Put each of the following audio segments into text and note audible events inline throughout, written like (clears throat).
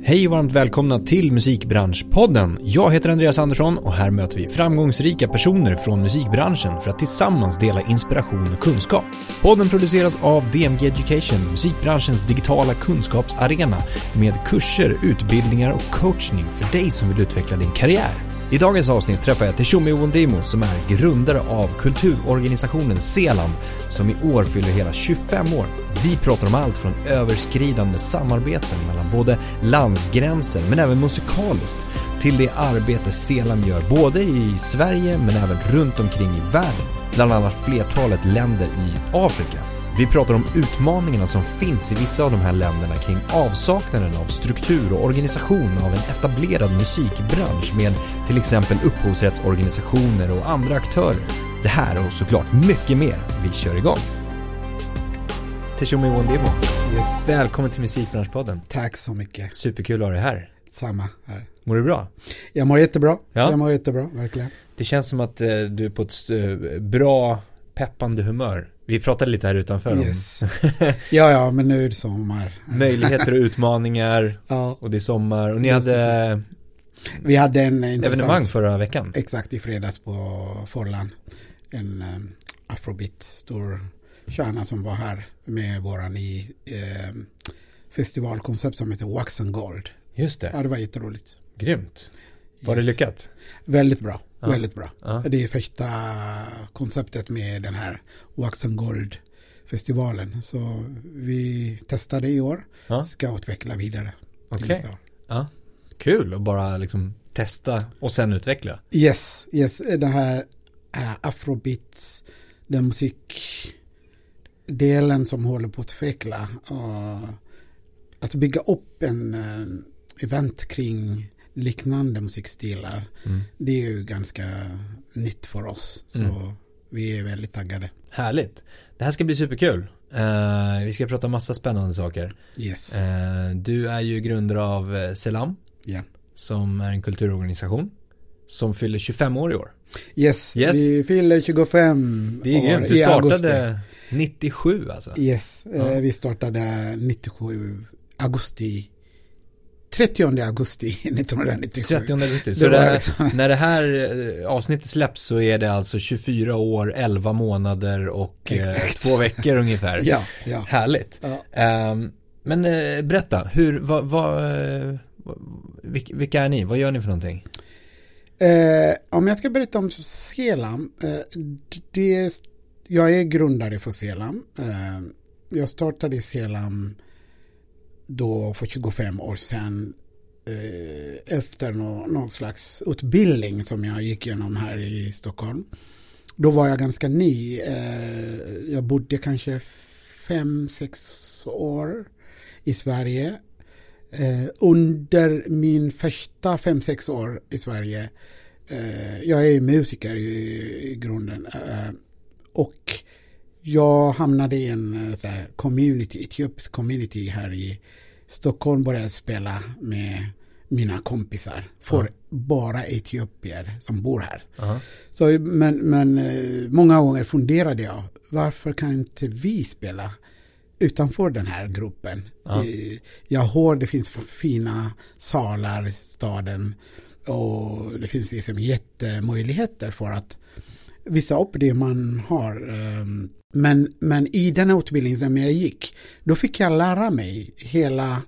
Hej och varmt välkomna till Musikbranschpodden. Jag heter Andreas Andersson och här möter vi framgångsrika personer från musikbranschen för att tillsammans dela inspiration och kunskap. Podden produceras av DMG Education, musikbranschens digitala kunskapsarena med kurser, utbildningar och coachning för dig som vill utveckla din karriär. I dagens avsnitt träffar jag Teshumi Wondimo som är grundare av kulturorganisationen Selam som i år fyller hela 25 år. Vi pratar om allt från överskridande samarbeten mellan både landsgränser men även musikaliskt till det arbete Selam gör både i Sverige men även runt omkring i världen. Bland annat flertalet länder i Afrika. Vi pratar om utmaningarna som finns i vissa av de här länderna kring avsaknaden av struktur och organisation av en etablerad musikbransch med till exempel upphovsrättsorganisationer och andra aktörer. Det här och såklart mycket mer. Vi kör igång! Teshome Wondebo, Yes. välkommen till Musikbranschpodden. Tack så mycket. Superkul att ha dig här. Samma här. Mår du bra? Jag mår jättebra. Ja. Jag mår jättebra, verkligen. Det känns som att eh, du är på ett eh, bra, peppande humör. Vi pratade lite här utanför Yes. om (laughs) Ja, ja, men nu är det sommar. möjligheter och (laughs) utmaningar Ja, och det är sommar och ni Det hade vi hade en evenemang förra veckan. Exakt, i fredags på Forlan. En um, afrobeat stor kärna som var här med våran i eh, festivalkoncept som heter Wax and Gold. Just det, Ja, det var jätteroligt. grymt. Var det Yes. lyckat? Väldigt bra, Ja. väldigt bra. Ja. Det är första konceptet med den här Wax and Gold festivalen. Så vi testade i år, Ja. ska utveckla vidare. Okej. år. Ja. Kul att bara liksom testa och sen utveckla. Yes, yes, den här äh, afrobeat, den musikdelen som håller på att utveckla. Och att bygga upp en eh, event kring liknande musikstilar, Mm. det är ju ganska nytt för oss. Så Mm. vi är väldigt taggade. Härligt. Det här ska bli superkul. Eh, vi ska prata massa spännande saker. Yes, Eh, du är ju grundare av eh, Selam ja. som är en kulturorganisation som fyller 25 år i år. Yes, Yes. vi fyller 25 Det är grymt. Du i augusti. startade 97 alltså. Yes, eh, vi startade 97 augusti. 30 augusti (laughs) 1997. 30 augusti. Det Så det här, liksom- (laughs) när det här eh, avsnittet släpps så är det alltså 24 år, 11 månader och eh, två veckor ungefär. (laughs) Ja, ja. Härligt. ja. Ehm, men eh, berätta, hur, vad, vad, eh, vilka, vilka är ni? Vad gör ni för någonting? Eh, om jag ska berätta om Selam. Eh, det, jag är grundare för Selam. Eh, jag startade Selam då för 25 år sedan eh, efter någon slags utbildning som jag gick igenom här i Stockholm. Då var jag ganska ny. Eh, jag bodde kanske fem, sex år i Sverige. Eh, under min första fem, sex år i Sverige eh, jag är musiker i, i grunden eh, och jag hamnade i en eh, så här, community, etiopisk community här i Stockholm började spela med mina kompisar för Ja. bara etiopier som bor här. Ja. Så, men men eh, många gånger funderade jag, varför kan inte vi spela utanför den här gruppen? Ja. Eh, Jag hör det finns fina salar i staden och det finns liksom jättemöjligheter för att visa upp det man har. Ehm, men, men i den här utbildningen när jag gick, då fick jag lära mig hela,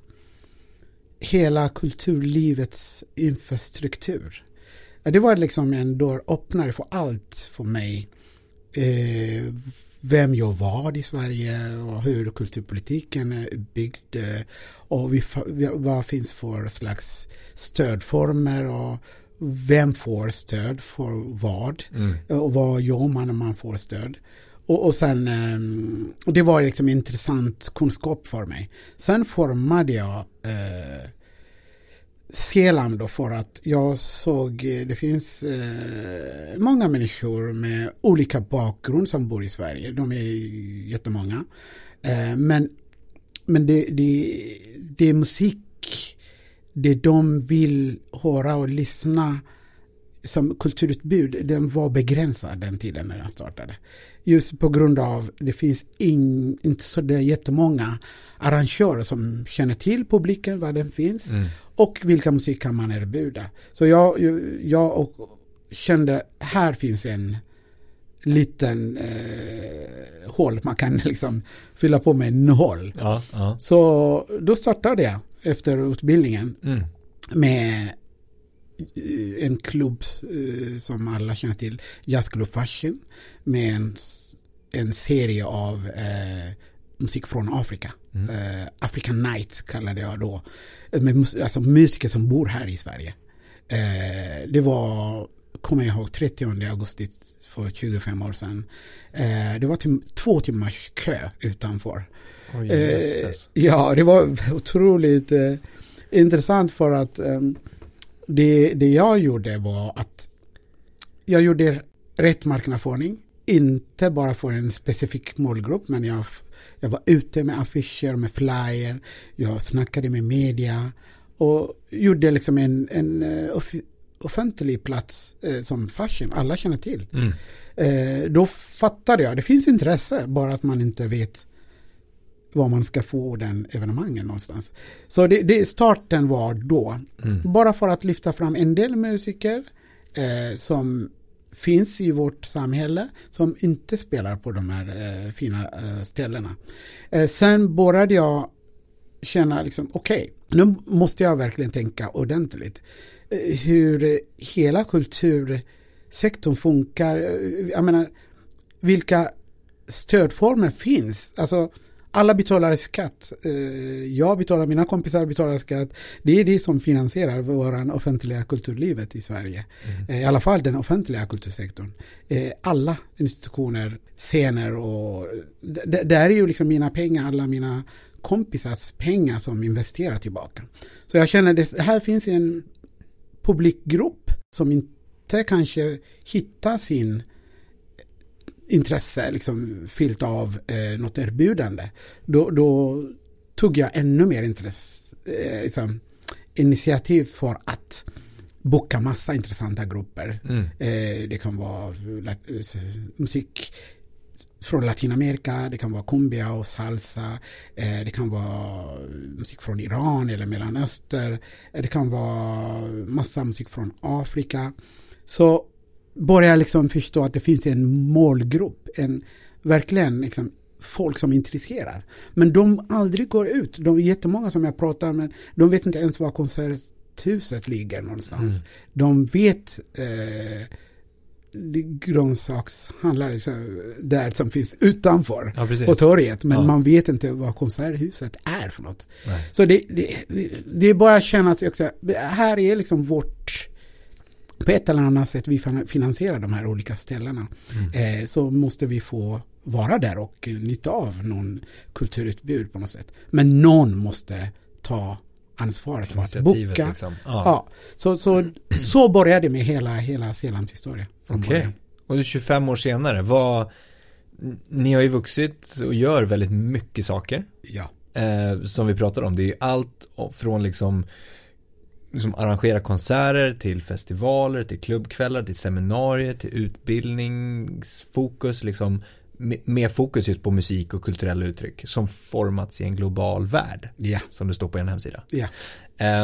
hela kulturlivets infrastruktur. Det var liksom en dörröppnare för allt för mig. Eh, vem jag var i Sverige och hur kulturpolitiken är byggd eh, och vi, vad finns för slags stödformer och vem får stöd för vad Mm. och vad gör man när man får stöd. Och, och sen, ehm, och det var liksom intressant kunskap för mig. Sen formade jag eh, Selam då för att jag såg, eh, det finns eh, många människor med olika bakgrund som bor i Sverige. De är jättemånga. Eh, men men det, det, det är musik, det de vill höra och lyssna som kulturutbud, den var begränsad den tiden när jag startade. Just på grund av det finns in, inte så det jättemånga arrangörer som känner till publiken, var den finns mm. och vilka musik kan man erbjuda. Så jag, jag och kände, här finns en liten eh, hål man kan (laughs) liksom fylla på med innehåll. Ja, ja. Så då startade jag efter utbildningen mm. med eh, en klubb eh, som alla känner till, Jazzklubb Fashion, med en, en serie av eh, musik från Afrika. Mm. Eh, African Night kallade jag då. Med, alltså musiker som bor här i Sverige. Eh, det var, kommer jag ihåg, 30 augusti för 25 år sedan. Eh, det var tim två timmars kö utanför. Oj, eh, ja, det var otroligt eh, intressant för att ehm, det, det jag gjorde var att jag gjorde rätt marknadsföring. Inte bara för en specifik målgrupp, men jag, jag var ute med affischer, med flyer, jag snackade med media och gjorde liksom en, en uh, offentlig plats eh, som fashion, alla känner till. Mm. Eh, då fattade jag, det finns intresse, bara att man inte vet var man ska få den evenemangen någonstans. Så det, det starten var då, mm. bara för att lyfta fram en del musiker eh, som finns i vårt samhälle som inte spelar på de här eh, fina eh, ställena. Eh, sen började jag känna liksom, okej, okay, nu måste jag verkligen tänka ordentligt. Eh, hur hela kultursektorn funkar. Eh, jag menar, vilka stödformer finns? Alltså, alla betalar skatt. Eh, jag betalar, mina kompisar betalar skatt. Det är det som finansierar våran offentliga kulturlivet i Sverige. Mm. I alla fall den offentliga kultursektorn. Alla institutioner, scener och det, det är ju liksom mina pengar, alla mina kompisars pengar som investerar tillbaka. Så jag känner att här finns en publikgrupp som inte kanske hittar sin intresse liksom fyllt av eh, något erbjudande. Då, då, tog jag ännu mer intresse, eh, liksom, initiativ för att boka massa intressanta grupper. Mm. Eh, det kan vara musik från Latinamerika, det kan vara cumbia och salsa, eh, det kan vara musik från Iran eller Mellanöstern, eh, det kan vara massa musik från Afrika. Så börjar jag liksom förstå att det finns en målgrupp, en verkligen liksom folk som intresserar. Men de aldrig går ut. De är jättemånga som jag pratar med, de vet inte ens var konserthuset ligger någonstans. Mm. De vet eh, grönsakshandlare där som finns utanför ja, på torget. Men ja. man vet inte vad konserthuset är för något. Nej. Så det, det, det är bara att känna att också, här är liksom vårt på ett eller annat sätt vi finansierar de här olika ställena. Mm. Eh, så måste vi få vara där och nytta av någon kulturutbud på något sätt. Men någon måste ta ansvaret för att boka. Liksom. Ja. ja. så, så, så började det med hela, hela Selams historia. Okej. Okay. Och det 25 år senare, vad, ni har ju vuxit och gör väldigt mycket saker. Ja. Eh, som vi pratar om. Det är ju allt från liksom, liksom arrangera konserter till festivaler, till klubbkvällar, till seminarier, till utbildningsfokus, liksom med fokus just på musik och kulturella uttryck som formats i en global värld. Ja. Som det står på en hemsida. Ja.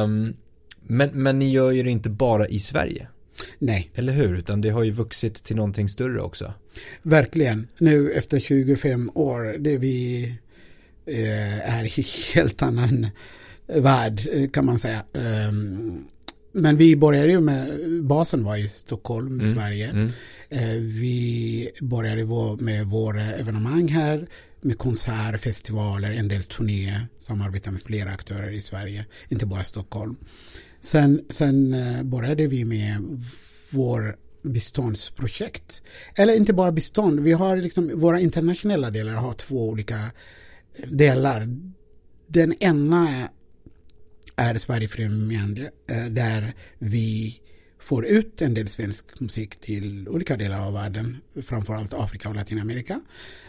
Um, men, men ni gör ju det inte bara i Sverige. Nej. Eller hur? Utan det har ju vuxit till någonting större också. Verkligen. Nu efter 25 år, det vi eh, är (laughs) helt annan värld eh, kan man säga. Um, men vi började ju med, basen var i Stockholm, mm. Sverige. Mm. Eh, vi började med våra evenemang här med konserter, festivaler, en del turnéer, samarbetar med flera aktörer i Sverige, inte bara Stockholm. Sen, sen eh, började vi med vår biståndsprojekt. Eller inte bara bistånd, vi har liksom, våra internationella delar har två olika delar. Den ena är Sverigefrämjande eh, där vi får ut en del svensk musik till olika delar av världen, framförallt Afrika och Latinamerika.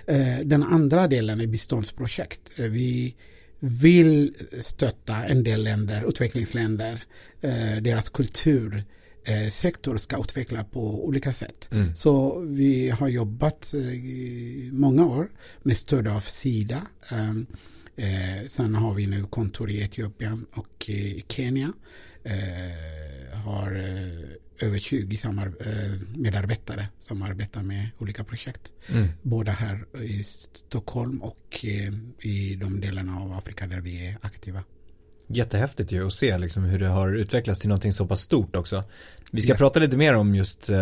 Eh, den andra delen är biståndsprojekt. Eh, vi vill stötta en del länder, utvecklingsländer, deras kultur sektor ska utveckla på olika sätt. Mm. Så vi har jobbat i många år med stöd av Sida. Eh, sen har vi nu kontor i Etiopien och i Kenya. Eh, har eh, över 20 samar- eh, medarbetare som arbetar med olika projekt. Mm. Både här i Stockholm och eh, i de delarna av Afrika där vi är aktiva. Jättehäftigt ju att se liksom hur det har utvecklats till någonting så pass stort också. Vi ska Ja. prata lite mer om just eh,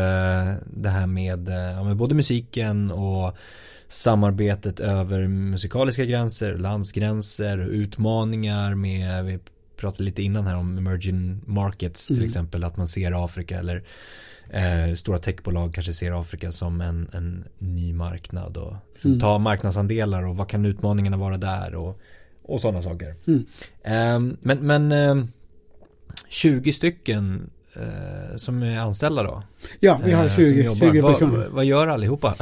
det här med, ja, med både musiken och samarbetet över musikaliska gränser, landsgränser, utmaningar med, vi pratade lite innan här om emerging markets till Mm. exempel, att man ser Afrika eller eh, stora techbolag kanske ser Afrika som en, en ny marknad och liksom Mm. ta marknadsandelar och vad kan utmaningarna vara där och, och sådana saker. Mm. Ehm, men men ehm, 20 stycken eh, som är anställda då? Ja, vi har eh, 20, som jobbar. 20 vad, personer. vad, vad gör allihopa?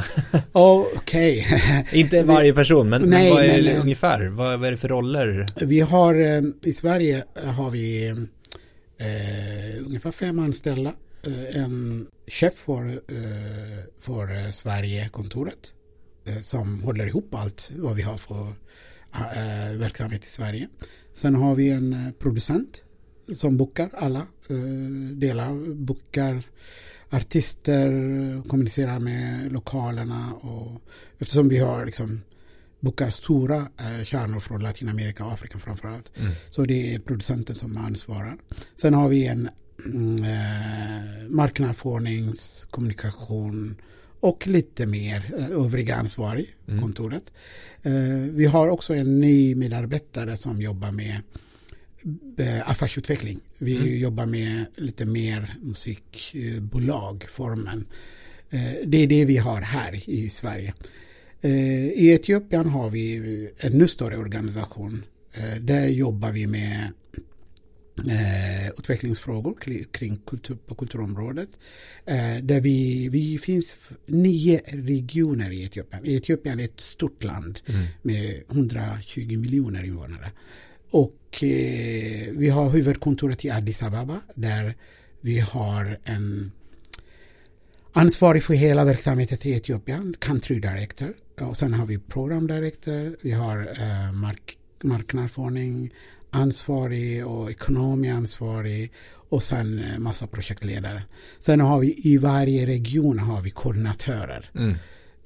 Okej. (laughs) Inte varje person, men, Nej, men vad är men, det eh, ungefär? Vad, vad är det för roller? Vi har eh, i Sverige har vi eh, ungefär fem anställda. Eh, en chef för, eh, för eh, Sverige-kontoret eh, som håller ihop allt vad vi har för eh, verksamhet i Sverige. Sen har vi en eh, producent som bokar alla eh, delar, bokar artister, kommunicerar med lokalerna och eftersom vi har liksom bokar stora eh, kärnor från Latinamerika och Afrika framförallt. Mm. Så det är producenten som ansvarar. Sen har vi en mm, eh, marknadsföringskommunikation och lite mer eh, övriga ansvarig Mm. kontoret. Eh, vi har också en ny medarbetare som jobbar med affärsutveckling. Vi Mm. jobbar med lite mer musikbolagformen. Eh, det är det vi har här i Sverige. Eh, I Etiopien har vi en ännu större organisation. Eh, där jobbar vi med eh, utvecklingsfrågor kring, kultur, på kulturområdet. Eh, där vi, vi finns nio regioner i Etiopien. Etiopien är ett stort land Mm. med 120 miljoner invånare. Och eh, vi har huvudkontoret i Addis Ababa där vi har en ansvarig för hela verksamheten i Etiopien, country director. Och sen har vi program director, vi har eh, mark marknadsföring ansvarig och ekonomiansvarig och sen eh, massa projektledare. Sen har vi i varje region har vi koordinatörer. Mm.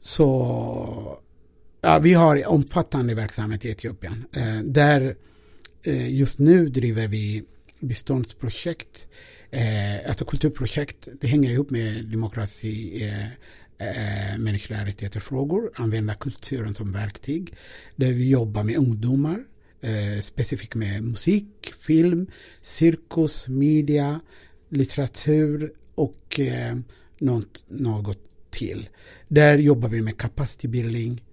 Så ja, vi har omfattande verksamhet i Etiopien. Eh, där Eh, just nu driver vi biståndsprojekt, eh, alltså kulturprojekt. Det hänger ihop med demokrati, eh, eh, mänskliga rättigheter frågor, använda kulturen som verktyg. Där vi jobbar med ungdomar, eh, specifikt med musik, film, cirkus, media, litteratur och eh, något, något till. Där jobbar vi med capacity building,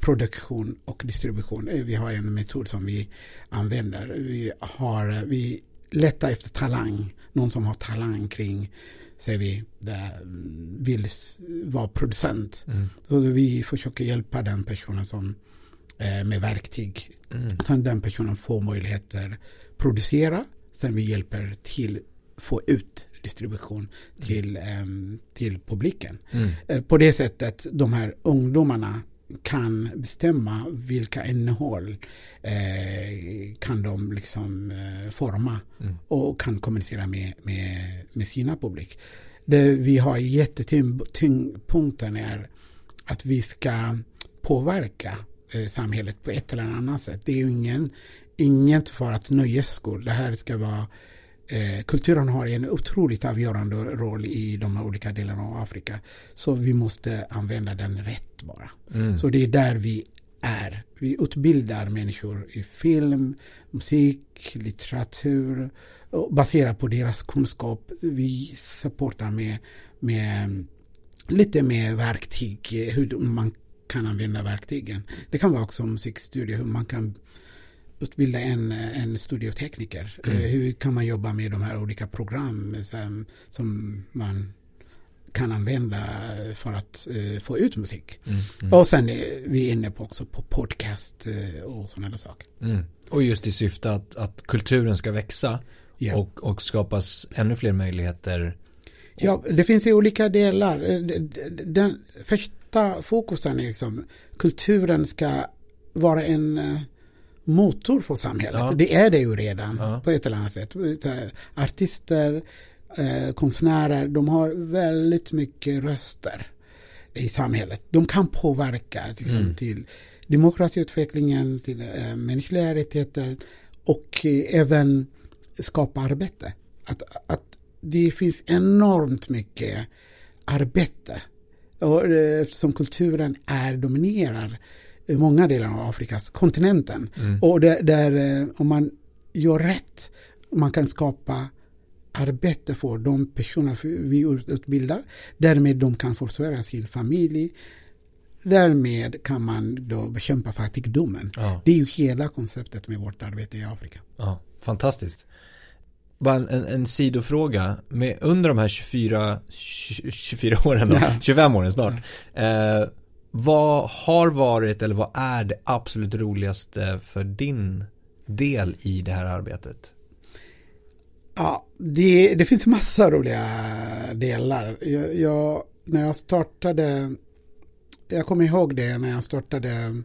produktion och distribution. Vi har en metod som vi använder. Vi, har, vi letar efter talang, någon som har talang kring, säger vi, där, mm, vill vara producent. Mm. Så vi försöker hjälpa den personen som eh, med verktyg. Mm. Sen den personen får möjligheter producera. Sen vi hjälper till få ut distribution till, ehm, till publiken. Mm. Eh, På det sättet de här ungdomarna kan bestämma vilka innehåll eh, kan de liksom eh, forma Mm. och kan kommunicera med, med, med sina publik. Det vi har jättetyngdpunkten är att vi ska påverka eh, samhället på ett eller annat sätt. Det är ingen, inget för att nöjes skull. Det här ska vara Eh, kulturen har en otroligt avgörande roll i de här olika delarna av Afrika. Så vi måste använda den rätt bara. Mm. Så det är där vi är. Vi utbildar människor i film, musik, litteratur. Baserat på deras kunskap. Vi supportar med, med lite mer verktyg. Hur man kan använda verktygen. Det kan vara också musikstudio. Hur man kan utbilda en, en studiotekniker. Mm. Eh, Hur kan man jobba med de här olika program som, som man kan använda för att eh, få ut musik. Mm. Mm. Och sen är vi inne på också på podcast eh, och sådana där saker. Mm. Och just i syfte att, att kulturen ska växa Yeah. Och, och skapas ännu fler möjligheter. Ja, det finns i olika delar. Den första fokusen är liksom kulturen ska vara en eh, motor för samhället. Ja. Det är det ju redan ja. på ett eller annat sätt. Artister, eh, konstnärer, de har väldigt mycket röster i samhället. De kan påverka liksom, mm. till demokratiutvecklingen, till eh, mänskliga rättigheter och eh, även skapa arbete. Att, att det finns enormt mycket arbete och, eh, eftersom kulturen är dominerar många delar av Afrikas kontinenten. Mm. Och där, där, eh, om man gör rätt, man kan skapa arbete för de personer vi utbildar. Därmed de kan försörja sin familj. Därmed kan man då bekämpa fattigdomen. Ja. Det är ju hela konceptet med vårt arbete i Afrika. Ja, fantastiskt. Bara en, en sidofråga. Med, under de här 24, 24 åren, då, ja. 25 åren snart. Ja. Eh, vad har varit eller vad är det absolut roligaste för din del i det här arbetet? Ja, det, det finns massa roliga delar. Jag, jag, när jag startade, jag kommer ihåg det när jag startade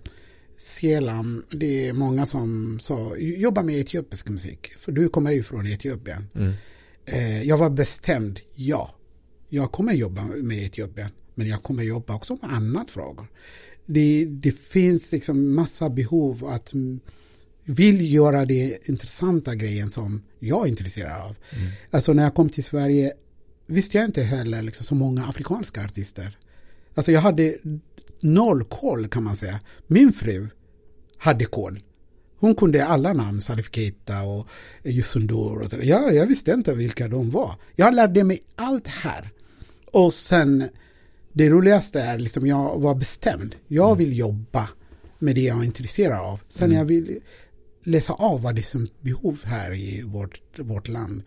Selam, det är många som sa, jobba med etiopisk musik, för du kommer ju från Etiopien. Mm. Eh, jag var bestämd, ja, jag kommer jobba med Etiopien, men jag kommer jobba också med annat frågor. Det, det finns liksom massa behov att vill göra det intressanta grejen som jag är intresserad av. Mm. Alltså när jag kom till Sverige visste jag inte heller liksom så många afrikanska artister. Alltså jag hade noll koll kan man säga. Min fru hade koll. Hon kunde alla namn, Salif Keita och Yusundur och jag visste inte vilka de var. Jag lärde mig allt här. Och sen, det roligaste är liksom, jag var bestämd. Jag mm. vill jobba med det jag är intresserad av. Sen mm. jag vill läsa av vad det är som behov här i vårt, vårt land.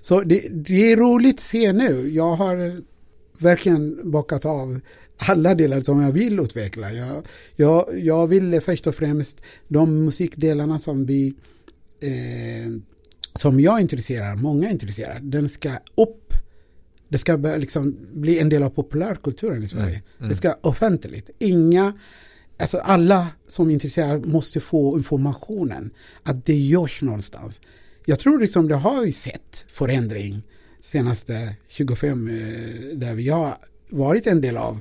Så det, det är roligt att se nu. Jag har verkligen bockat av alla delar som jag vill utveckla. Jag, jag, jag vill först och främst de musikdelarna som vi eh, som jag är intresserad, många är intresserade, den ska upp. Det ska liksom bli en del av populärkulturen i Sverige. Mm. Mm. Det ska offentligt. Inga, alltså alla som är intresserade måste få informationen att det görs någonstans. Jag tror liksom det har vi sett förändring senaste 25 eh, där vi har varit en del av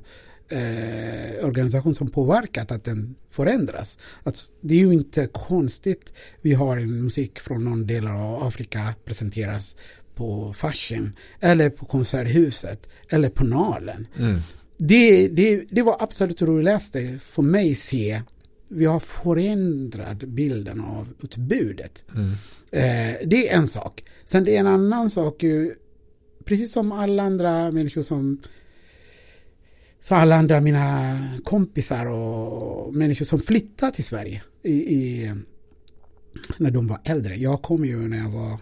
eh, organisation som påverkat att den förändras. Att det är ju inte konstigt vi har en musik från någon del av Afrika presenteras på fashion eller på Konserthuset eller på Nalen. Mm. Det, det, det var absolut roligaste för mig att se vi har förändrat bilden av utbudet. Mm. Eh, det är en sak. Sen det är en annan sak, precis som alla andra människor som så alla andra mina kompisar och människor som flyttade till Sverige i, i, när de var äldre. Jag kom ju när jag var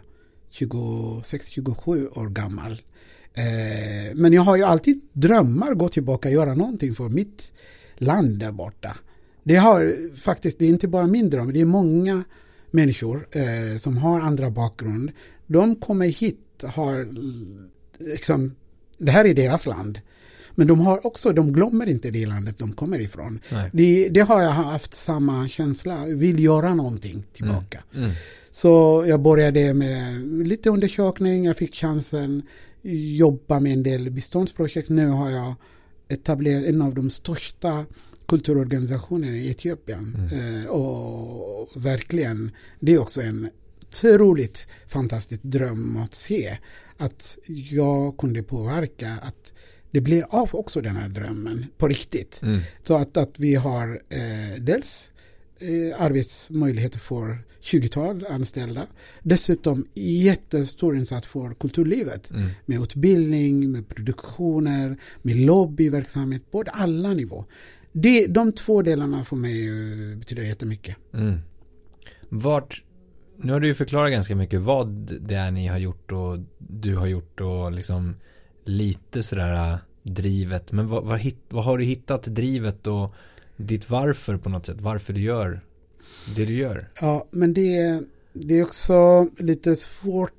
26-27 år gammal. Eh, men jag har ju alltid drömmar att gå tillbaka och göra någonting för mitt land där borta. Det har faktiskt, det är inte bara min dröm, det är många människor eh, som har andra bakgrund. De kommer hit, har liksom, det här är deras land. Men de har också, de glömmer inte det landet de kommer ifrån. Det, det, har jag haft samma känsla, vill göra någonting tillbaka. Mm. Mm. Så jag började med lite undersökning, jag fick chansen jobba med en del biståndsprojekt. Nu har jag etablerat en av de största kulturorganisationerna i Etiopien. Mm. Eh, och verkligen, det är också en otroligt fantastisk dröm att se att jag kunde påverka att det blir av också den här drömmen på riktigt. Mm. Så att, att vi har eh, dels eh, arbetsmöjligheter för 20-tal anställda. Dessutom jättestor insats för kulturlivet mm. med utbildning, med produktioner, med lobbyverksamhet på alla nivåer. Det, de två delarna för mig eh, betyder jättemycket. Mm. Vart, nu har du ju förklarat ganska mycket vad det är ni har gjort och du har gjort och liksom lite sådär äh, drivet. Men vad, vad, vad har du hittat drivet och ditt varför på något sätt? Varför du gör det du gör? Ja, men det, det är också lite svårt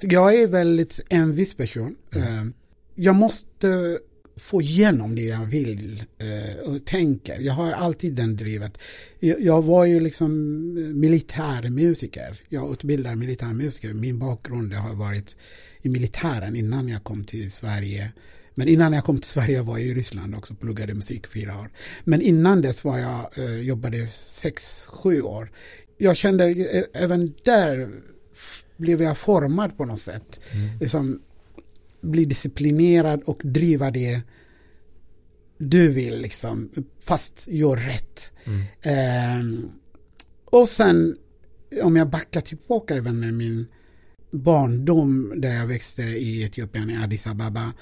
Jag är väldigt envis person. Mm. Jag måste få igenom det jag vill eh, och tänker. Jag har alltid den drivet. Jag, var ju liksom militärmusiker. Jag utbildar militärmusiker. Min bakgrund har varit i militären innan jag kom till Sverige. Men innan jag kom till Sverige var jag i Ryssland också, pluggade musik fyra år. Men innan dess var jag, eh, jobbade sex, sju år. Jag kände eh, även där blev jag formad på något sätt. Mm. Liksom, bli disciplinerad och driva det du vill liksom, fast gör rätt. Mm. Eh, och sen om jag backar tillbaka även med min barndom där jag växte i Etiopien, i Addis Ababa.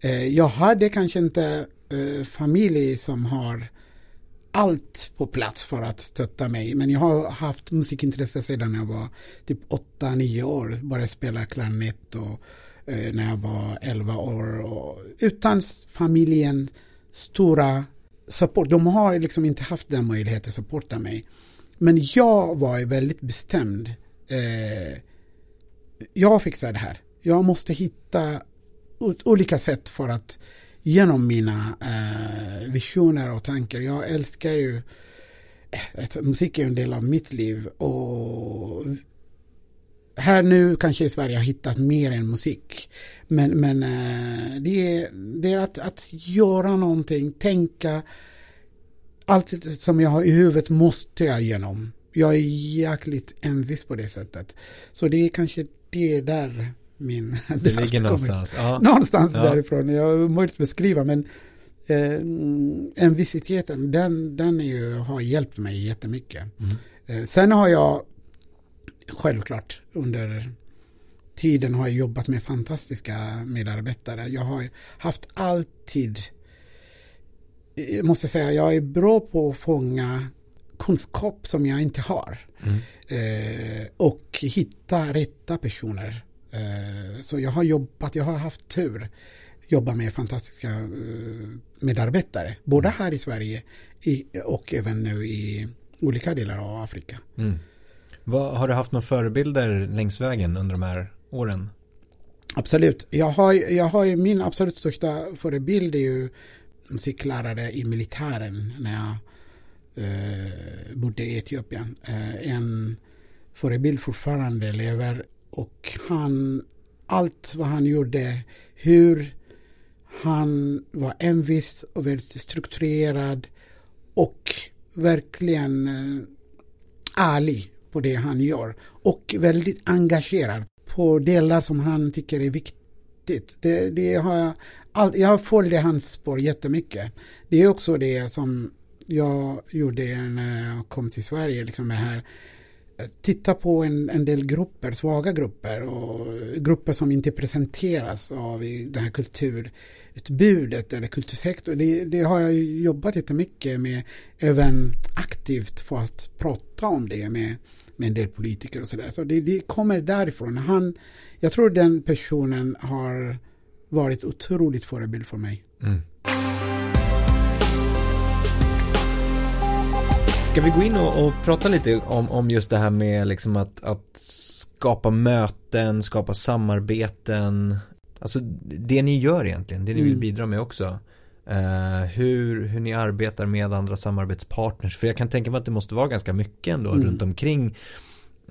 Eh, jag hade kanske inte eh, familj som har allt på plats för att stötta mig. Men jag har haft musikintresse sedan jag var typ 8-9 år. Började spela klarinett och eh, när jag var 11 år. Och, utan familjen stora support. De har liksom inte haft den möjligheten att supporta mig. Men jag var väldigt bestämd. Eh, jag fixar det här. Jag måste hitta olika sätt för att genom mina eh, visioner och tankar. Jag älskar ju eh, musik är en del av mitt liv och här nu kanske i Sverige har hittat mer än musik. Men, men eh, det, är, det är att, att göra någonting, tänka. Allt som jag har i huvudet måste jag genom. Jag är jäkligt envis på det sättet. Så det är kanske det där min... Det (laughs) ligger någonstans. Ja. Någonstans ja. därifrån. Jag har möjligt beskriva men eh, envisiteten den, den ju, har hjälpt mig jättemycket. Mm. Eh, sen har jag självklart under tiden har jag jobbat med fantastiska medarbetare. Jag har haft alltid, jag måste säga, jag är bra på att fånga kunskap som jag inte har. Mm. Eh, och hitta rätta personer. Eh, så jag har jobbat, jag har haft tur jobba med fantastiska eh, medarbetare. Både mm. här i Sverige och även nu i olika delar av Afrika. Mm. Vad, har du haft några förebilder längs vägen under de här åren? Absolut. Jag har, jag har ju min absolut största förebild är ju musiklärare i militären när jag eh, bodde i Etiopien. Eh, en förebild fortfarande lever och han, allt vad han gjorde, hur han var envis och väldigt strukturerad och verkligen eh, ärlig på det han gör och väldigt engagerad på delar som han tycker är viktigt. Det, det har jag, all, jag följde hans spår jättemycket. Det är också det som jag gjorde när jag kom till Sverige, liksom det här titta på en, en del grupper, svaga grupper och grupper som inte presenteras av det här kulturutbudet eller kultursektorn. Det, det har jag jobbat jättemycket med, även aktivt för att prata om det med med en del politiker och sådär. Så det, det kommer därifrån. Han, jag tror den personen har varit otroligt förebild för mig. Mm. Ska vi gå in och, och, prata lite om, om just det här med liksom att, att skapa möten, skapa samarbeten. Alltså det ni gör egentligen, det ni vill mm. bidra med också. Uh, hur, hur ni arbetar med andra samarbetspartners. För jag kan tänka mig att det måste vara ganska mycket ändå mm. runt omkring.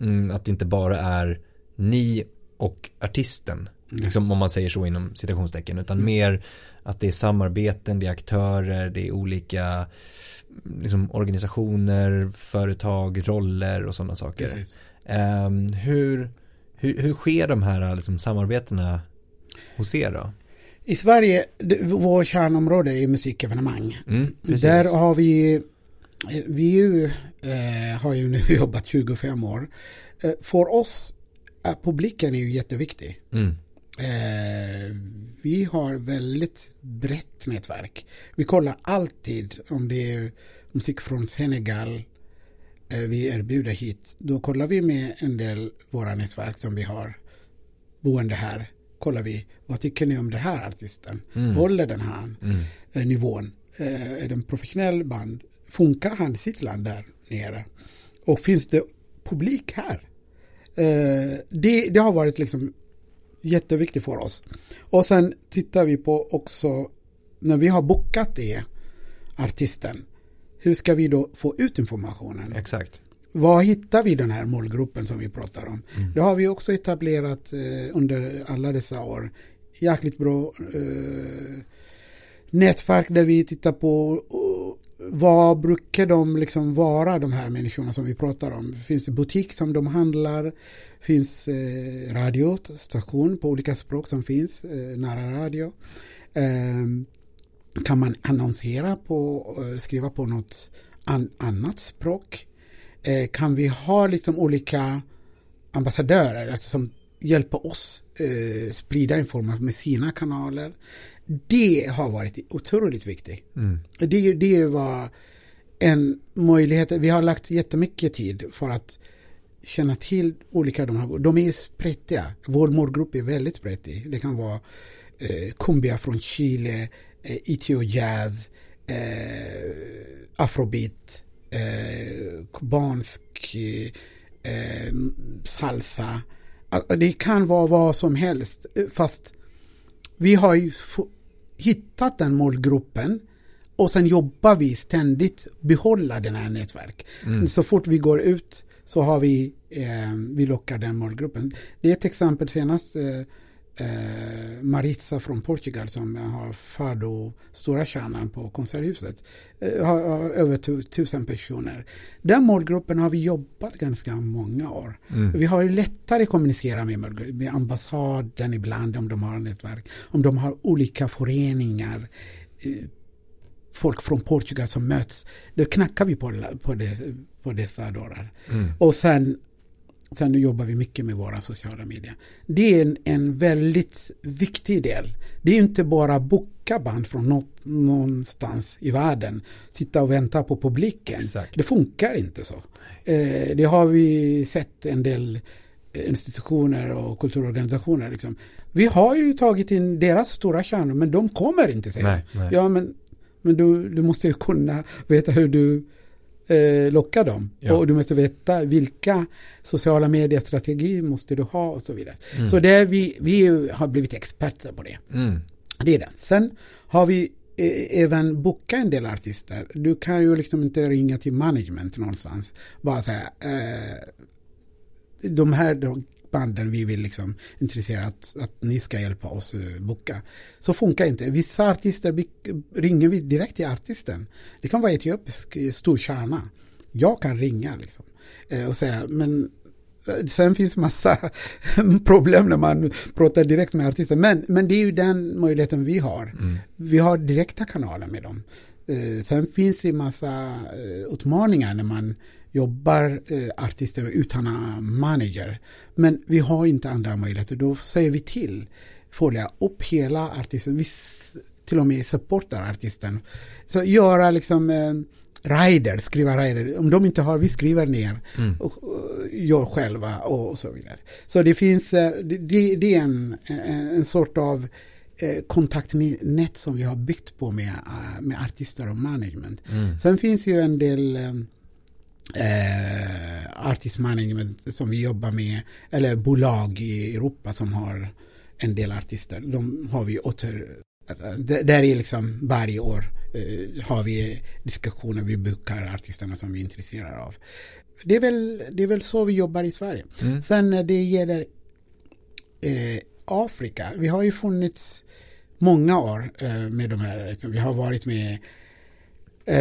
Mm, att det inte bara är ni och artisten. Mm. Liksom om man säger så inom citationstecken. Utan mm. mer att det är samarbeten, det är aktörer, det är olika liksom, organisationer, företag, roller och sådana saker. Um, hur, hur, hur sker de här liksom, samarbetena hos er då? I Sverige, vår kärnområde är musikevenemang. Mm, Där har vi, vi ju, eh, har ju nu (laughs) jobbat 25 år. Eh, för oss, eh, publiken är ju jätteviktig. Mm. Eh, vi har väldigt brett nätverk. Vi kollar alltid om det är musik från Senegal eh, vi erbjuder hit. Då kollar vi med en del våra nätverk som vi har boende här kollar vi, vad tycker ni om det här artisten? Mm. Håller den här mm. Eh, nivån? Eh, är den professionell band? Funkar han i sitt land där nere? Och finns det publik här? Det, det har varit liksom jätteviktigt för oss. Och sen tittar vi på också när vi har bokat det, artisten, hur ska vi då få ut informationen? Exakt. Var hittar vi den här målgruppen som vi pratar om? Mm. Det har vi också etablerat eh, under alla dessa år. Jäkligt bra eh, nätverk där vi tittar på vad brukar de liksom vara de här människorna som vi pratar om? Finns Det butik som de handlar, finns eh, radiostation på olika språk som finns, eh, nära radio. Eh, kan man annonsera på, eh, skriva på något an, annat språk? Eh, kan vi ha liksom olika ambassadörer alltså som hjälper oss eh, sprida information med sina kanaler? Det har varit otroligt viktigt. Mm. Det, det var en möjlighet. Vi har lagt jättemycket tid för att känna till olika de här. De är sprättiga. Vår målgrupp är väldigt sprättig. Det kan vara eh, kumbia från Chile, eh, Itio jazz, eh, afrobeat, eh, kubansk eh, salsa. Alltså, Det kan vara vad som helst. eh, Fast vi har ju hittat den målgruppen och sen jobbar vi ständigt behålla den här nätverk. Mm. Så fort vi går ut så har vi, eh, vi lockar den målgruppen. Det är ett exempel senast eh, eh, Maritza från Portugal som har Fado Stora Kärnan på Konserthuset. Eh, har, har över tu, tusen personer. Den målgruppen har vi jobbat ganska många år. Mm. Vi har lättare att kommunicera med, med ambassaden ibland om de har nätverk. Om de har olika föreningar. eh, Folk från Portugal som möts. Då knackar vi på, på, det, på dessa dörrar. Mm. Och sen, sen jobbar vi mycket med våra sociala medier. Det är en, en väldigt viktig del. Det är inte bara boka band från något, någonstans i världen. Sitta och vänta på publiken. Exakt. Det funkar inte så. Eh, det har vi sett en del institutioner och kulturorganisationer. Liksom. Vi har ju tagit in deras stora kärnor men de kommer inte Nej, nej. Ja men, men du, du måste ju kunna veta hur du eh, lockar dem. Ja. Och du måste veta vilka sociala mediestrategier måste du ha och så vidare. Mm. Så det är vi, vi har blivit experter på det. Mm. Det är det. Sen har vi eh, även bokat en del artister. Du kan ju liksom inte ringa till management någonstans. Bara säga eh, de här de banden vi vill liksom intressera att, att ni ska hjälpa oss eh, boka. Så funkar inte. Vissa artister vi, ringer vi direkt till artisten. Det kan vara etiopisk eh, stor kärna. Jag kan ringa liksom eh, och säga men Sen finns massa (laughs) problem när man pratar direkt med artisten. Men, men det är ju den möjligheten vi har. Mm. Vi har direkta kanaler med dem. Sen finns det massa utmaningar när man jobbar eh, artister utan manager. Men vi har inte andra möjligheter. Då säger vi till. Följa upp hela artisten. Vi till och med supportar artisten. Så göra liksom eh, rider, skriva rider. Om de inte har, vi skriver ner Mm. och, och gör själva och så vidare. Så det finns, eh, det, det är en, en, en sort av eh, kontaktnät som vi har byggt på med, eh, med artister och management. Mm. Sen finns ju en del eh, eh, artist management som vi jobbar med, eller bolag i Europa som har en del artister. De har vi åter, där är liksom varje år eh, har vi diskussioner, vi bokar artisterna som vi är intresserade av. Det är väl, det är väl så vi jobbar i Sverige. Mm. Sen när det gäller eh, Afrika, vi har ju funnits många år eh, med de här, liksom, vi har varit med eh,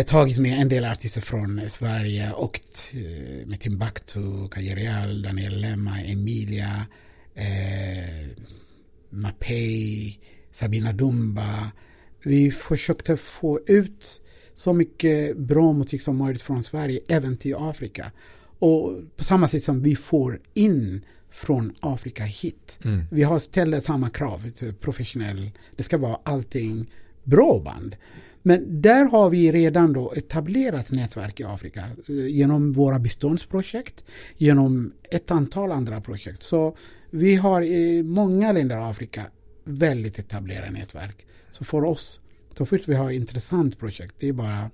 tagit med en del artister från eh, Sverige och eh, med Timbuktu, Kajerial, Daniel Lemma, Emilia, eh, Mapei, Sabina Dumba. Vi försökte få ut så mycket bra musik som möjligt från Sverige även till Afrika. Och på samma sätt som vi får in från Afrika hit. Mm. Vi har ställt samma krav, professionell, det ska vara allting bra band. Men där har vi redan då etablerat nätverk i Afrika eh, genom våra biståndsprojekt, genom ett antal andra projekt. Så vi har i många länder i Afrika väldigt etablerade nätverk. Så för oss, så fort vi har intressant projekt, det är bara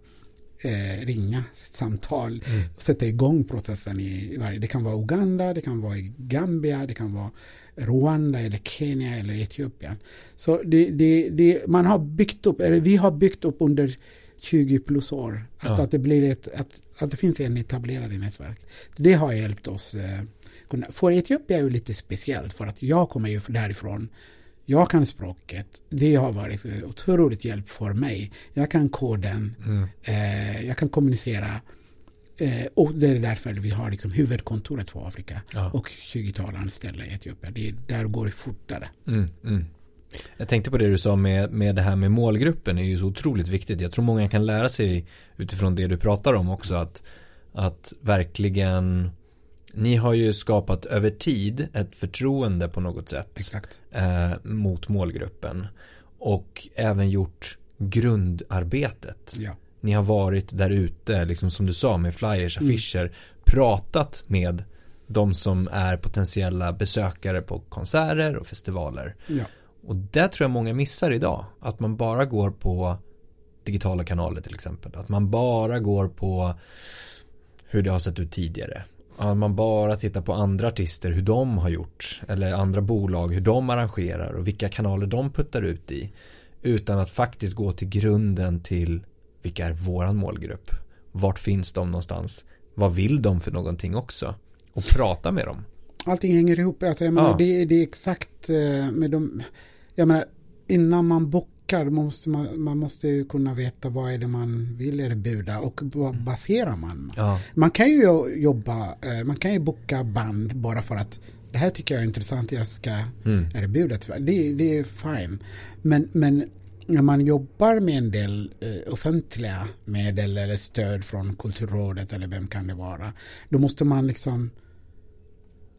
eh, ringa samtal mm. och sätta igång processen i, varje. Det kan vara Uganda, det kan vara Gambia, det kan vara Rwanda eller Kenya eller Etiopien. Så det, det, det, man har byggt upp, eller vi har byggt upp under 20 plus år. Att, ja. att, det, blir ett, att, att det finns en etablerad nätverk. Det har hjälpt oss. Eh, för Etiopien är ju lite speciellt för att jag kommer ju därifrån. Jag kan språket. Det har varit otroligt hjälp för mig. Jag kan koden. Mm. Eh, jag kan kommunicera. Eh, och det är därför vi har liksom huvudkontoret för Afrika. Ja. Och 20-tal anställda i Etiopien. Det, där går det fortare. Mm, mm. Jag tänkte på det du sa med, med det här med målgruppen är ju så otroligt viktigt. Jag tror många kan lära sig utifrån det du pratar om också att, att verkligen ni har ju skapat över tid ett förtroende på något sätt eh, mot målgruppen och även gjort grundarbetet. Ja. Ni har varit där ute, liksom som du sa med flyers, mm. affischer, mm. pratat med de som är potentiella besökare på konserter och festivaler. Ja. Och det tror jag många missar idag. Att man bara går på digitala kanaler till exempel. Att man bara går på hur det har sett ut tidigare. Att man bara tittar på andra artister, hur de har gjort. Eller andra bolag, hur de arrangerar och vilka kanaler de puttar ut i. Utan att faktiskt gå till grunden till vilka är våran målgrupp. Vart finns de någonstans? Vad vill de för någonting också? Och prata med dem. Allting hänger ihop. Alltså, jag menar, ja. det, det är exakt eh, med de jag menar, innan man bockar måste man, man måste ju kunna veta vad är det man vill erbjuda och vad mm. baserar man? Ja. Man kan ju jobba, eh, man kan ju bocka band bara för att det här tycker jag är intressant, jag ska mm. erbjuda. Det, det är fine. Men, men när man jobbar med en del eh, offentliga medel eller stöd från Kulturrådet eller vem kan det vara, då måste man liksom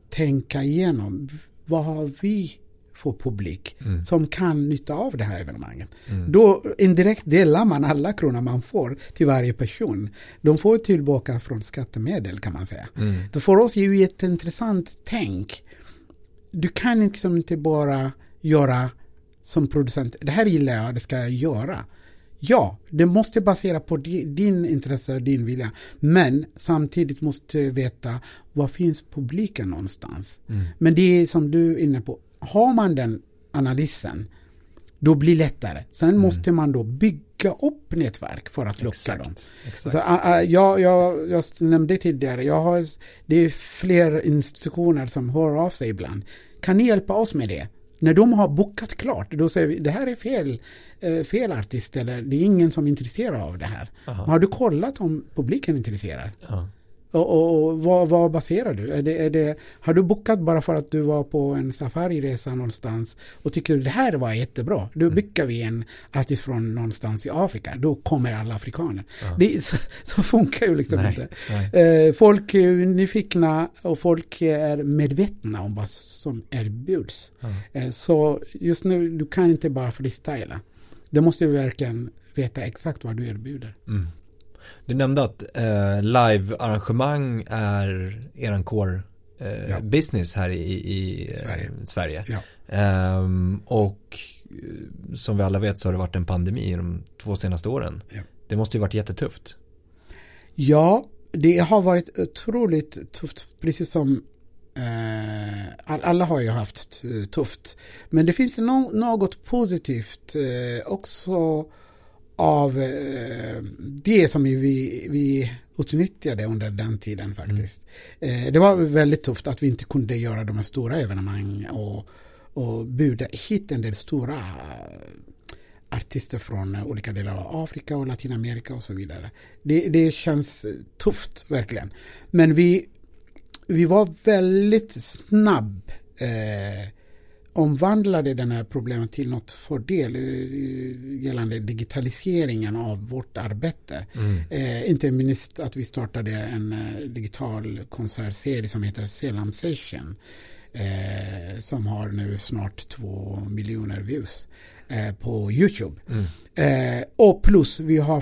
tänka igenom vad har vi få publik mm. som kan nytta av det här evenemanget. Mm. Då indirekt delar man alla kronor man får till varje person. De får tillbaka från skattemedel kan man säga. Mm. Det för oss är ju ett intressant tänk. Du kan liksom inte bara göra som producent, det här gillar jag, det ska jag göra. Ja, det måste basera på din intresse och din vilja. Men samtidigt måste du veta var finns publiken någonstans. Mm. Men det är som du är inne på, har man den analysen då blir det lättare. Sen mm. måste man då bygga upp nätverk för att locka dem. Exakt. Så, uh, jag, jag, jag nämnde tidigare, jag har, det är fler institutioner som hör av sig ibland. Kan ni hjälpa oss med det? När de har bokat klart, då säger vi det här är fel, eh, fel artist eller det är ingen som är intresserad av det här. Aha. Har du kollat om publiken är intresserad? Aha. Och, och, och vad, vad, baserar du? Är det, är det, har du bokat bara för att du var på en safariresa någonstans och tycker det här var jättebra? Då mm. bokar vi en artist från någonstans i Afrika. Då kommer alla afrikaner. Ja. Det, så, så, funkar ju liksom nej, inte. Nej. Eh, folk är nyfikna och folk är medvetna om vad som erbjuds. Ja. Eh, så just nu, du kan inte bara freestyla. Du måste verkligen veta exakt vad du erbjuder. Mm. Du nämnde att eh, live-arrangemang är eran core eh, ja. business här i, i Sverige. Eh, Sverige. Ja. Ehm, och eh, som vi alla vet så har det varit en pandemi de två senaste åren. Ja. Det måste ju varit jättetufft. Ja, det har varit otroligt tufft, precis som eh, alla har ju haft tufft. Men det finns något positivt också av eh, det som vi, vi utnyttjade under den tiden faktiskt. Mm. det var väldigt tufft att vi inte kunde göra de här stora evenemang och, och bjuda hit en del stora artister från olika delar av Afrika och Latinamerika och så vidare. Det, det känns tufft verkligen. Men vi, vi var väldigt snabb eh, omvandlade den här problemet till något fördel eh, gällande digitaliseringen av vårt arbete. Mm. Eh, inte minst att vi startade en eh, digital konsertserie som heter Selam Session eh, som har nu snart två miljoner views eh, på YouTube. Mm. Och plus vi har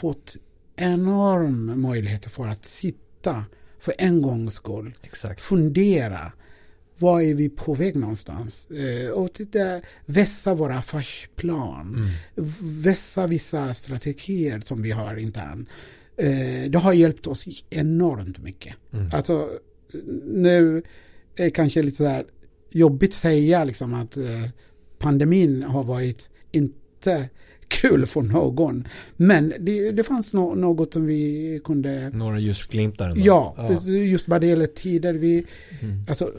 fått enorm möjligheter för att sitta för en gångs skull. Exakt. Fundera var är vi på väg någonstans? Eh, och titta, vässa våra affärsplan. Mm. Vässa vissa strategier som vi har internt. Eh, det har hjälpt oss enormt mycket. Mm. Alltså nu är det kanske lite så här jobbigt säga liksom att eh, pandemin har varit inte (laughs) kul för någon. Men det, det fanns no något som vi kunde... Några ljusglimtar. Ja, ja, just vad det gäller tider. Vi, mm. alltså,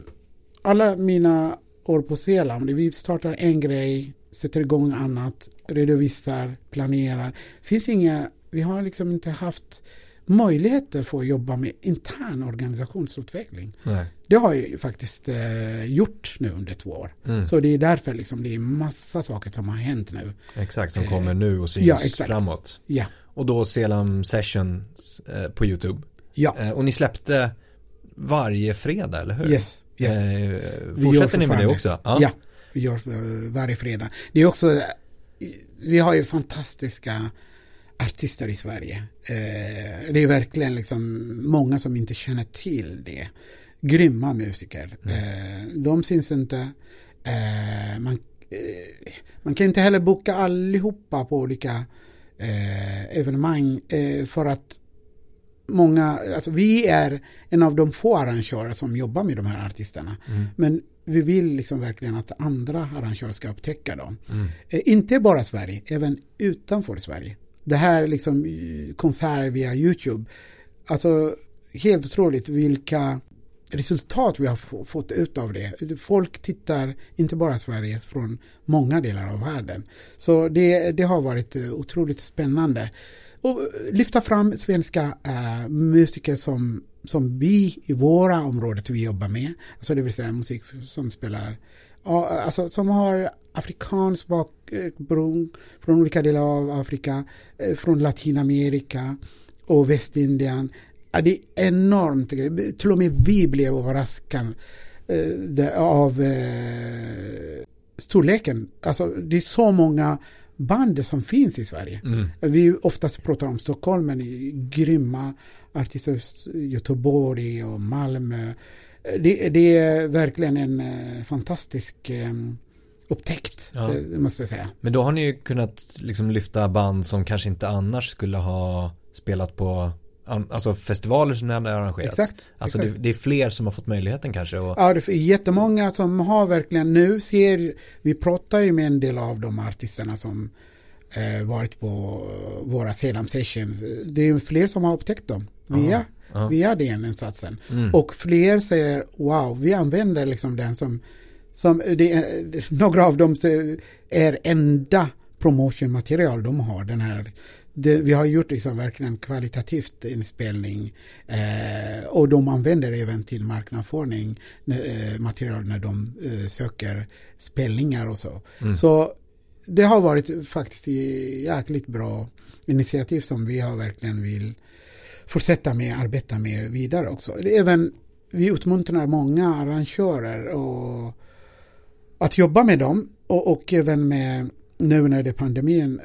alla mina år på Selam, vi startar en grej, sätter igång annat, redovisar, planerar. Finns inga, vi har liksom inte haft möjligheter för att jobba med intern organisationsutveckling. Nej. Det har jag ju faktiskt eh, gjort nu under två år. Mm. Så det är därför liksom det är massa saker som har hänt nu. Exakt, som kommer nu och syns ja, framåt. Ja. Och då Selam Sessions eh, på YouTube. Ja. Eh, och ni släppte varje fredag, eller hur? Yes. Yes. Eh, fortsätter ni med det också? Ja. ja, vi gör eh, varje fredag. Det är också, vi har ju fantastiska artister i Sverige. Eh, det är verkligen liksom många som inte känner till det. Grymma musiker. Mm. Eh, de syns inte. Eh, man, eh, man kan inte heller boka allihopa på olika eh, evenemang eh, för att många, alltså vi är en av de få arrangörer som jobbar med de här artisterna. Mm. Men vi vill liksom verkligen att andra arrangörer ska upptäcka dem. Mm. Eh, inte bara Sverige, även utanför Sverige. Det här liksom konserter via YouTube. Alltså helt otroligt vilka resultat vi har fått ut av det. Folk tittar inte bara Sverige från många delar av världen. Så det, det har varit otroligt spännande. Och eh, lyfta fram svenska äh, musiker som, som vi i våra områden vi jobbar med. Alltså det vill säga musik som spelar alltså, som har afrikansk bakgrund från olika delar av Afrika, eh, från Latinamerika och Västindien. Ja, det är enormt. Till och med vi blev överraskade av storleken. Alltså, det är så många band som finns i Sverige. Mm. Vi oftast pratar om Stockholm, men grymma artister Göteborg och Malmö. Det, det, är verkligen en uh, fantastisk um, upptäckt, ja. det, måste jag säga. Men då har ni ju kunnat liksom lyfta band som kanske inte annars skulle ha spelat på Alltså festivaler som ni hade arrangerat. Exakt. Alltså exakt. Det, det, är fler som har fått möjligheten kanske. Och... Ja, det är jättemånga som har verkligen nu ser, vi pratar ju med en del av de artisterna som eh, varit på våra Selam sessions. Det är fler som har upptäckt dem via, Aha. Via den insatsen. Mm. Och fler säger wow, vi använder liksom den som, som det, några av dem är enda promotionmaterial de har. Den här, det, vi har gjort liksom verkligen kvalitativt inspelning eh, och de använder även till marknadsföring eh, material när de eh, söker spelningar och så. Mm. Så det har varit faktiskt jäkligt bra initiativ som vi har verkligen vill fortsätta med, arbeta med vidare också. Även vi uppmuntrar många arrangörer och att jobba med dem och, och även med nu när det är pandemin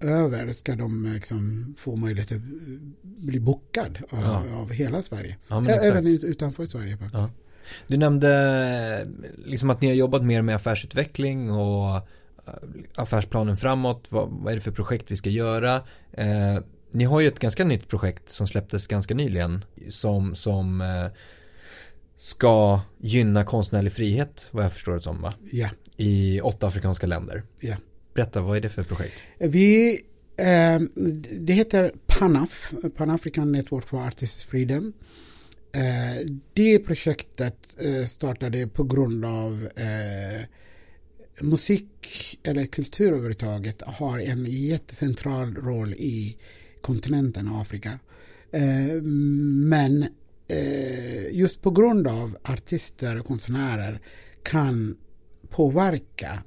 över ska de liksom få möjlighet att bli bokad av, Ja. av hela Sverige. Ja, Även utanför Sverige. faktiskt. Ja. Du nämnde liksom att ni har jobbat mer med affärsutveckling och eh, affärsplanen framåt. Vad, vad är det för projekt vi ska göra? Eh, ni har ju ett ganska nytt projekt som släpptes ganska nyligen som, som eh, ska gynna konstnärlig frihet vad jag förstår det som va? Ja, I åtta afrikanska länder. ja. Berätta, vad är det för projekt? Vi, eh, det heter PANAF, Pan African Network for Artists Freedom. Eh, det projektet eh, startade på grund av eh, musik eller kultur överhuvudtaget har en jättecentral roll i kontinenten Afrika. Eh, men eh, just på grund av artister och konstnärer kan påverka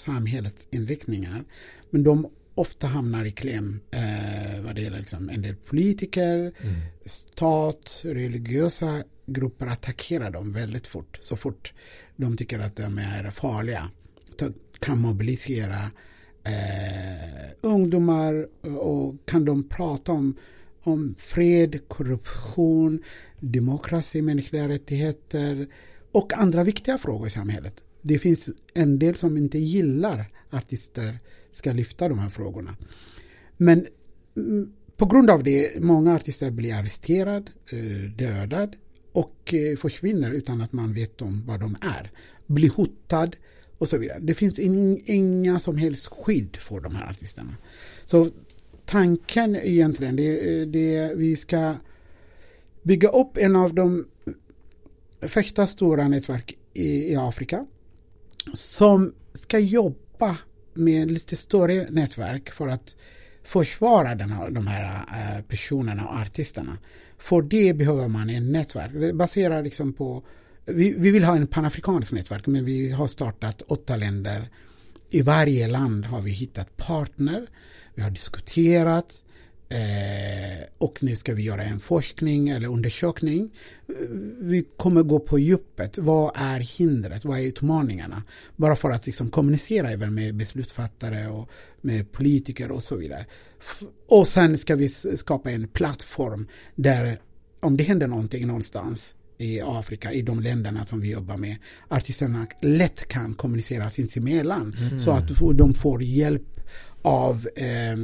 samhällets inriktningar. Men de ofta hamnar i kläm eh, vad det gäller liksom en del politiker, Mm. stat, religiösa grupper attackerar dem väldigt fort. Så fort de tycker att de är farliga. Kan mobilisera eh, ungdomar och kan de prata om, om fred, korruption, demokrati, mänskliga rättigheter och andra viktiga frågor i samhället. Det finns en del som inte gillar artister ska lyfta de här frågorna. Men mm, på grund av det, många artister blir arresterade, eh, dödad dödade och eh, försvinner utan att man vet om vad de är. Blir hotad och så vidare. Det finns inga som helst skydd för de här artisterna. Så tanken egentligen, det, eh, det vi ska bygga upp en av de första stora nätverk i, i Afrika som ska jobba med lite större nätverk för att försvara den här, de här eh, personerna och artisterna. För det behöver man en nätverk. Det baserar liksom på vi, vi vill ha en panafrikansk nätverk men vi har startat åtta länder. I varje land har vi hittat partner. Vi har diskuterat eh, och nu ska vi göra en forskning eller undersökning. Eh, vi kommer gå på djupet. Vad är hindret? Vad är utmaningarna? Bara för att liksom kommunicera även med beslutsfattare och med politiker och så vidare. Och sen ska vi skapa en plattform där om det händer någonting någonstans i Afrika, i de länderna som vi jobbar med, artisterna lätt kan kommunicera sinsemellan mm. så att de får hjälp av eh,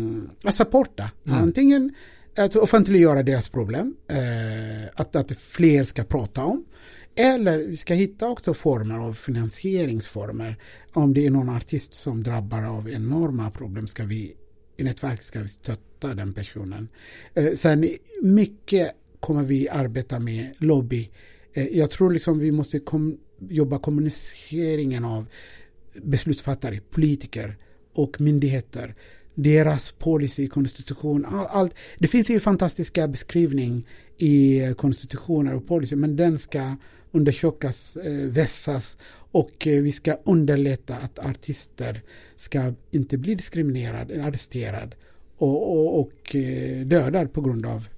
att supporta. Mm. Antingen att offentliggöra deras problem, eh, att, att fler ska prata om. Eller vi ska hitta också former av finansieringsformer. Om det är någon artist som drabbar av enorma problem ska vi i nätverk ska vi stötta den personen. Eh, sen mycket kommer vi arbeta med lobby. Eh, jag tror liksom vi måste kom, jobba kommuniceringen av beslutsfattare, politiker och myndigheter. Deras policy, konstitution, allt. Det finns ju fantastiska beskrivning i konstitutioner och policy men den ska undersökas, eh, vässas och eh, vi ska underlätta att artister ska inte bli diskriminerade, arresterade och, och, och dödade på grund av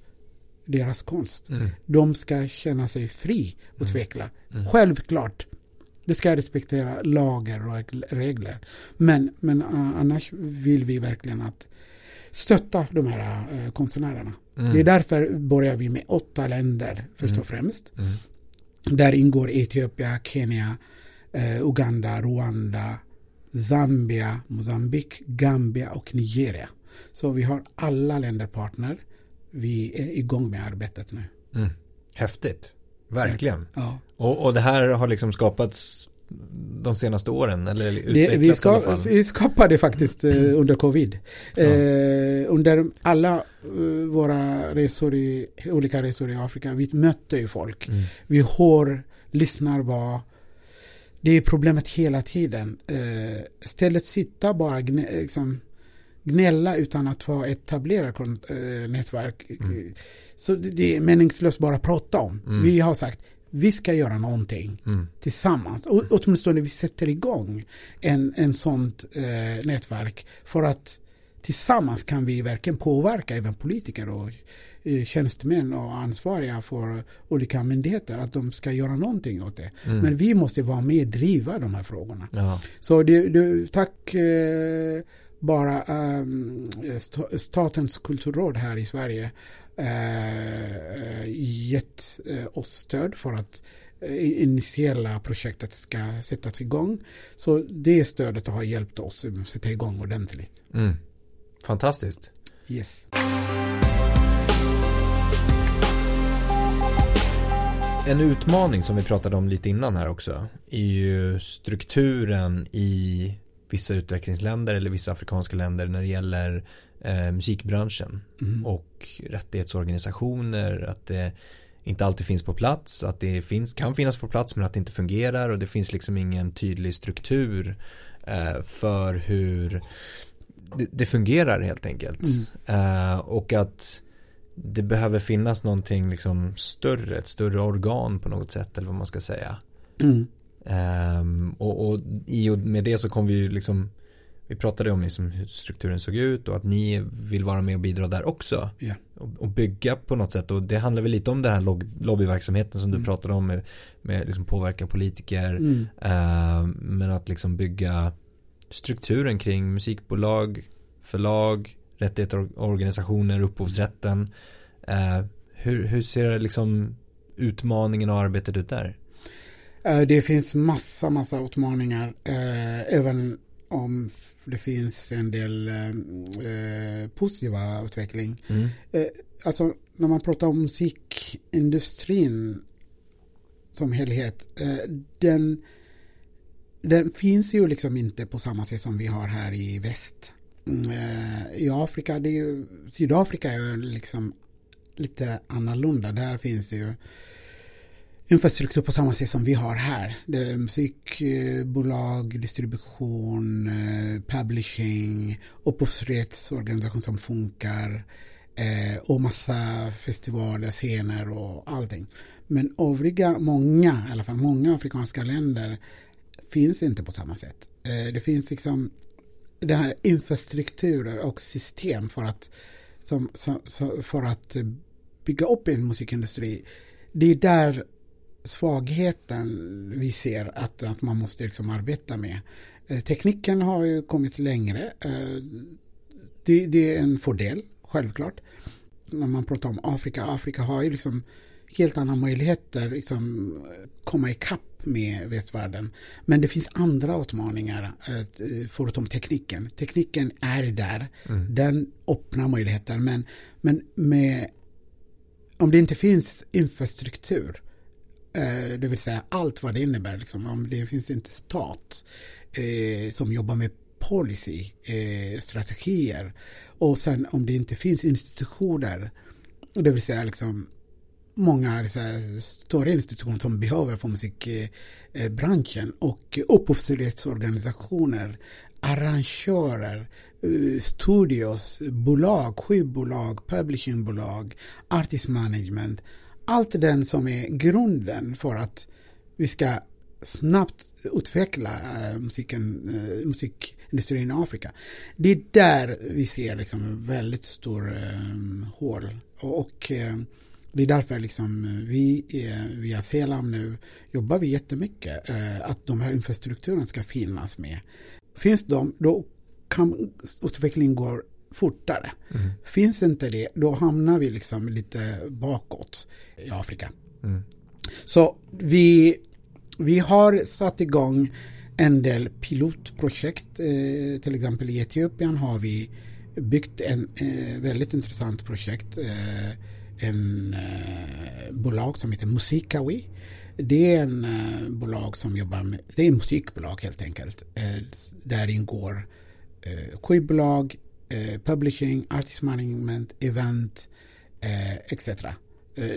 deras konst. Mm. De ska känna sig fri och mm. tvekla. Mm. Självklart. Det ska respektera lagar och regler. Men, men annars vill vi verkligen att stötta de här uh, konstnärerna. Mm. Det är därför börjar vi med åtta länder först och mm. främst. Mm. Där ingår Etiopien, Kenya, uh, Uganda, Rwanda, Zambia, Mozambique, Gambia och Nigeria. Så vi har alla länder partner vi är igång med arbetet nu. Mm. Häftigt, verkligen. Ja. Och, och det här har liksom skapats de senaste åren? Eller det, vi, ska, vi skapade faktiskt eh, (clears throat) under covid. Ja. Eh, under alla eh, våra resor i, olika resor i Afrika, vi mötte ju folk. Mm. Vi hör, lyssnar vad det är problemet hela tiden. Eh, istället sitta bara liksom, gnälla utan att ha etablerat äh, nätverk. Mm. Så det är meningslöst bara att prata om. Mm. Vi har sagt vi ska göra någonting mm. tillsammans. Och, åtminstone vi sätter igång en, en sånt äh, nätverk för att tillsammans kan vi verkligen påverka även politiker och äh, tjänstemän och ansvariga för olika myndigheter att de ska göra någonting åt det. Mm. Men vi måste vara med och driva de här frågorna. Ja. Så det, det, tack eh, bara um, Statens kulturråd här i Sverige uh, gett uh, oss stöd för att initiella projektet ska sättas igång. Så det stödet har hjälpt oss att sätta igång ordentligt. Mm. Fantastiskt. Yes. En utmaning som vi pratade om lite innan här också är ju strukturen i vissa utvecklingsländer eller vissa afrikanska länder när det gäller eh, musikbranschen mm. och rättighetsorganisationer, att det inte alltid finns på plats, att det finns, kan finnas på plats men att det inte fungerar och det finns liksom ingen tydlig struktur eh, för hur det, det, fungerar helt enkelt. Mm. Eh, och att det behöver finnas någonting liksom större, ett större organ på något sätt eller vad man ska säga. Mm. Um, och, och, i och med det så kom vi ju liksom Vi pratade om liksom hur strukturen såg ut och att ni vill vara med och bidra där också. Yeah. Och, och, bygga på något sätt och det handlar väl lite om den här log, lobbyverksamheten som mm. du pratade om med, med liksom påverka politiker. Mm. Uh, men att liksom bygga strukturen kring musikbolag, förlag, rättighetsorganisationer, upphovsrätten. Uh, hur, hur ser liksom utmaningen och arbetet ut där? Eh, det finns massa, massa utmaningar. Eh, även om det finns en del eh, positiva utveckling. Mm. Alltså när man pratar om musikindustrin som helhet, den, den finns ju liksom inte på samma sätt som vi har här i väst. Mm, I Afrika, det är ju, Sydafrika är ju liksom lite annorlunda. Där finns det ju infrastruktur på samma sätt som vi har här. Det är musikbolag, distribution, eh, publishing, upphovsrättsorganisation som funkar eh, och massa festivaler, scener och allting. Men övriga, många, i alla fall många afrikanska länder finns inte på samma sätt. Eh, det finns liksom den här infrastrukturer och system för att, som, som, för att bygga upp en musikindustri. Det är där svagheten vi ser att, att man måste liksom arbeta med. Eh, tekniken har ju kommit längre. Eh, det, det, är en fördel, självklart. När man pratar om Afrika, Afrika har ju liksom helt andra möjligheter liksom komma ikapp med västvärlden. Men det finns andra utmaningar eh, förutom tekniken. Tekniken är där. Mm. Den öppnar möjligheter. Men, men med, om det inte finns infrastruktur Eh, Eh, det vill säga allt vad det innebär. Liksom. Om det finns inte stat eh, som jobbar med policy, eh, strategier och sen om det inte finns institutioner, det vill säga liksom många här, stora institutioner som behöver för musikbranschen eh, eh, och upphovsrättsorganisationer, arrangörer, studios, bolag, skivbolag, publishingbolag, artist management allt den som är grunden för att vi ska snabbt utveckla eh, musiken, eh, musikindustrin i Afrika. Det är där vi ser liksom väldigt stor eh, hål. Och, det är därför liksom vi via Selam nu jobbar vi jättemycket att de här infrastrukturen ska finnas med. Finns de, då kan utvecklingen gå fortare. Mm. Finns inte det, då hamnar vi liksom lite bakåt i Afrika. Mm. Så vi, vi har satt igång en del pilotprojekt. Eh, till exempel i Etiopien har vi byggt en eh, väldigt intressant projekt. Eh, en eh, bolag som heter Musikawi. Det är en eh, bolag som jobbar med, det är musikbolag helt enkelt. Eh, där ingår eh, skivbolag, eh, publishing, artist management, event eh, etc. Eh,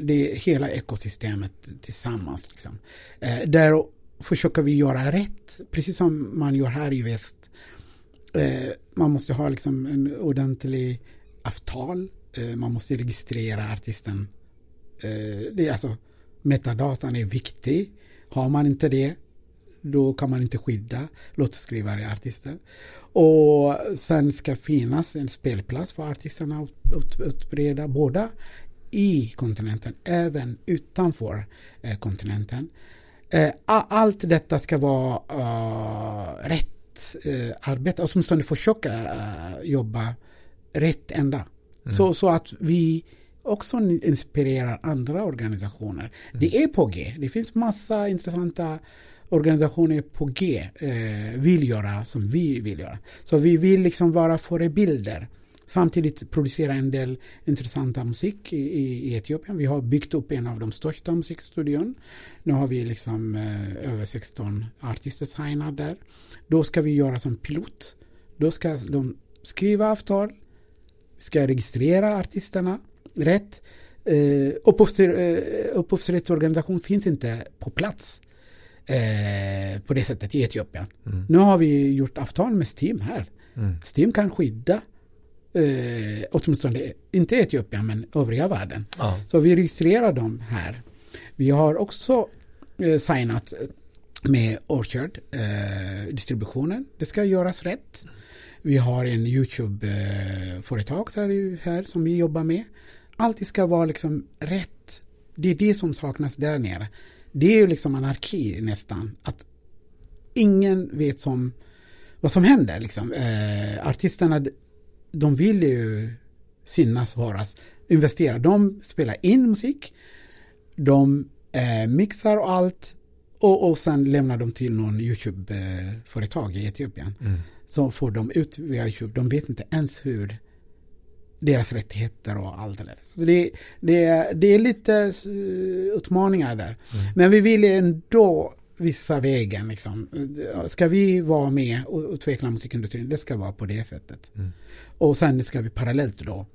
det är hela ekosystemet tillsammans. Liksom. Eh, där försöker vi göra rätt, precis som man gör här i väst. Eh, man måste ha liksom en ordentlig avtal, eh, man måste registrera artisten. Eh, det är alltså, metadatan är viktig. Har man inte det, då kan man inte skydda låtskrivare artister. Och sen ska finnas en spelplats för artisterna att utbreda båda i kontinenten, även utanför eh, kontinenten. Eh, allt detta ska vara uh, rätt uh, arbete, åtminstone försöka uh, jobba rätt ända. Mm. Så, så att vi också inspirerar andra organisationer. Mm. Det är på G. Det finns massa intressanta organisationer på G eh, vill göra som vi vill göra. Så vi vill liksom vara förebilder. Samtidigt producera en del intressanta musik i, i, Etiopien. Vi har byggt upp en av de största musikstudion. Nu har vi liksom eh, över 16 artister signade där. Då ska vi göra som pilot. Då ska de skriva avtal, ska registrera artisterna rätt. Eh, eh, upphovsrättsorganisation finns inte på plats eh, på det sättet i Etiopien. Mm. Nu har vi gjort avtal med Steam här. Mm. Steam kan skydda eh, åtminstone inte Etiopien men övriga världen. Ja. Så vi registrerar dem här. Vi har också eh, signat med Orchard eh, distributionen. Det ska göras rätt. Vi har en YouTube-företag eh, här, här som vi jobbar med. Allt ska vara liksom rätt. Det är det som saknas där nere det är ju liksom anarki nästan. Att ingen vet som, vad som händer. Liksom. Eh, artisterna, de vill ju synas, höras, investera. De spelar in musik, de eh, mixar och allt och, och sen lämnar de till någon YouTube-företag i Etiopien. Mm. Så får de ut via YouTube. De vet inte ens hur deras rättigheter och allt det där. Så det, det, det är lite uh, utmaningar där. Mm. Men vi vill ändå vissa vägen. Liksom. Ska vi vara med och utveckla musikindustrin, det ska vara på det sättet. Mm. Och sen ska vi parallellt då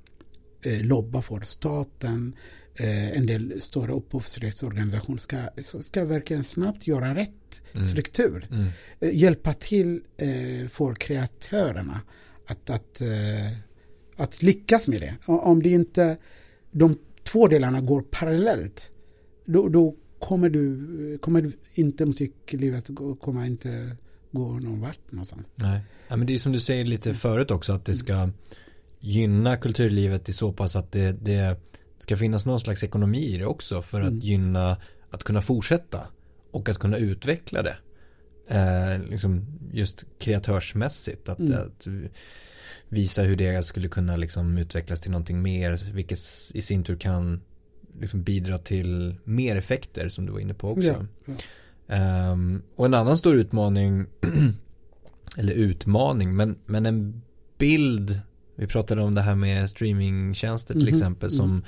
eh, lobba för staten, eh, en del stora upphovsrättsorganisationer ska, ska verkligen snabbt göra rätt Mm. struktur. Mm. Eh, hjälpa till eh, för kreatörerna att, att, eh, att lyckas med det. Om det inte, de två delarna går parallellt, då, då kommer du, kommer inte musiklivet kommer inte gå någon vart någonstans. Nej. Ja, men det är som du säger lite förut också att det ska gynna kulturlivet i så pass att det, det ska finnas någon slags ekonomi i det också för att Mm. gynna att kunna fortsätta och att kunna utveckla det. Eh, liksom just kreatörsmässigt att, Mm. att visa hur det skulle kunna liksom utvecklas till någonting mer vilket i sin tur kan liksom bidra till mer effekter som du var inne på också. Ja, ja. Ehm, och en annan stor utmaning, (clears throat) eller utmaning, men, men en bild, vi pratade om det här med streamingtjänster till Mhm, exempel som mm.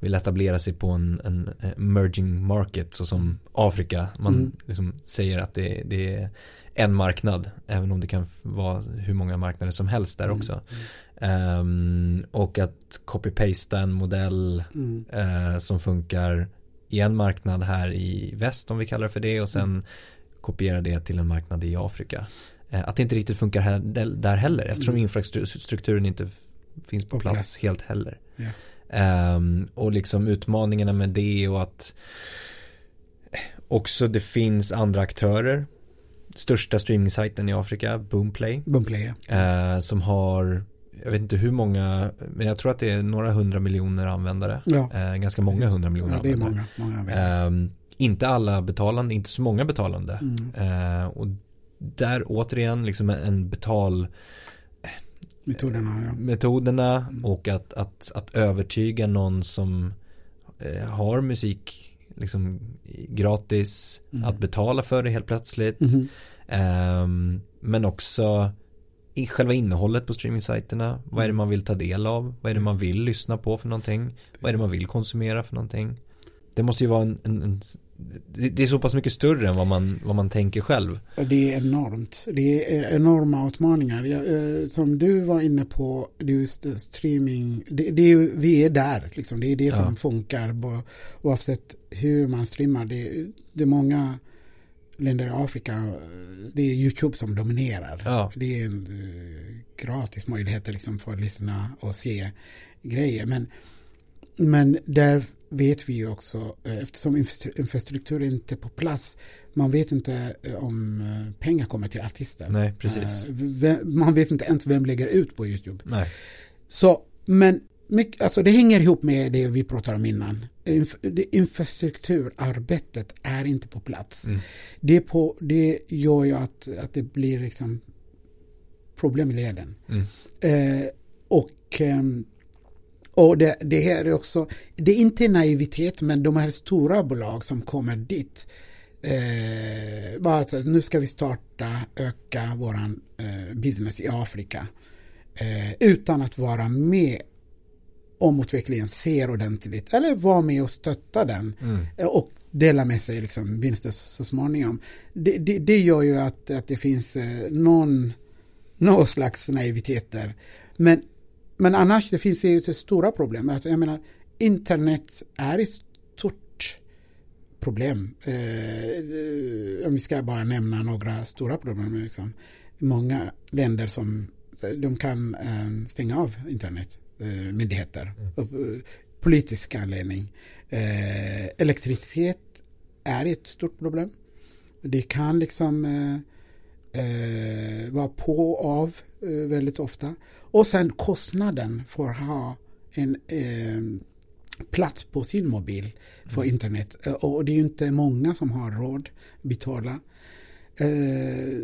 vill etablera sig på en, en emerging market så som Afrika. Man Mm. liksom säger att det, det är en marknad, även om det kan vara hur många marknader som helst där Mm, också. Ehm, och att copy-pasta en modell eh, som funkar i en marknad här i väst om vi kallar det för det och sen kopiera det till en marknad i Afrika. Eh, att det inte riktigt funkar här, där heller eftersom Mm. infrastrukturen inte finns på, plats, helt heller. Ja. Ehm, och liksom utmaningarna med det och att också det finns andra aktörer. Största streamingsajten i Afrika, Boomplay. Boomplay, ja. Eh, som har, jag vet inte hur många, men jag tror att det är några hundra miljoner användare. Ja, Eh, ganska många Precis. hundra miljoner ja, det är användare. många. många. Ehm, inte alla betalande, inte så många betalande. Mm. Eh, och där återigen liksom en- betal Metoderna, ja. metoderna Mm. och att, att, att övertyga någon som har musik liksom gratis Mm. att betala för det helt plötsligt. Mhm. Ehm, men också i själva innehållet på streamingsajterna. Vad är det man vill ta del av? Vad är det man vill lyssna på för någonting? Vad är det man vill konsumera för någonting? Det måste ju vara en, en, en det är så pass mycket större än vad man, vad man tänker själv. Det är enormt. Det är enorma utmaningar. Jag, eh, som du var inne på, just eh, streaming. Det, det är, vi är där, liksom. det är det som Ja. funkar. bo- Oavsett hur man streamar. Det, det är många länder i Afrika, eh, det är YouTube som dominerar. Ja. Det är en eh, gratis möjlighet liksom, för att lyssna och se grejer. Men, men där vet vi ju också, eh, eftersom infrastru- infrastruktur inte är på plats, man vet inte eh, om eh, pengar kommer till artister. Nej, precis. Eh, Man vet inte ens vem lägger ut på YouTube. Nej. Så, men mycket, alltså det hänger ihop med det vi pratade om innan. Inf infrastrukturarbetet är inte på plats. Mm. Det, på, det gör ju att, att det blir liksom problem i leden. Mm. Eh, och ehm, och det, det här är också, det är inte naivitet men de här stora bolag som kommer dit eh, bara att nu ska vi starta, öka våran eh, business i Afrika eh, utan att vara med om utvecklingen ser ordentligt eller vara med och stötta den Mm. eh, och dela med sig liksom vinster så småningom. Det, det, det gör ju att, att det finns eh, någon, någon slags naivitet där. Men, men annars det finns det ju stora problem. Alltså, jag menar, internet är ett stort problem. Eh, om vi ska bara nämna några stora problem. Liksom. Många länder som de kan eh, stänga av internet, eh, myndigheter, upp, eh, politisk anledning. Eh, elektricitet är ett stort problem. Det kan liksom eh, eh, vara på och av väldigt ofta. Och sen kostnaden för att ha en eh, plats på sin mobil för internet. Eh, Och det är ju inte många som har råd att betala. Eh,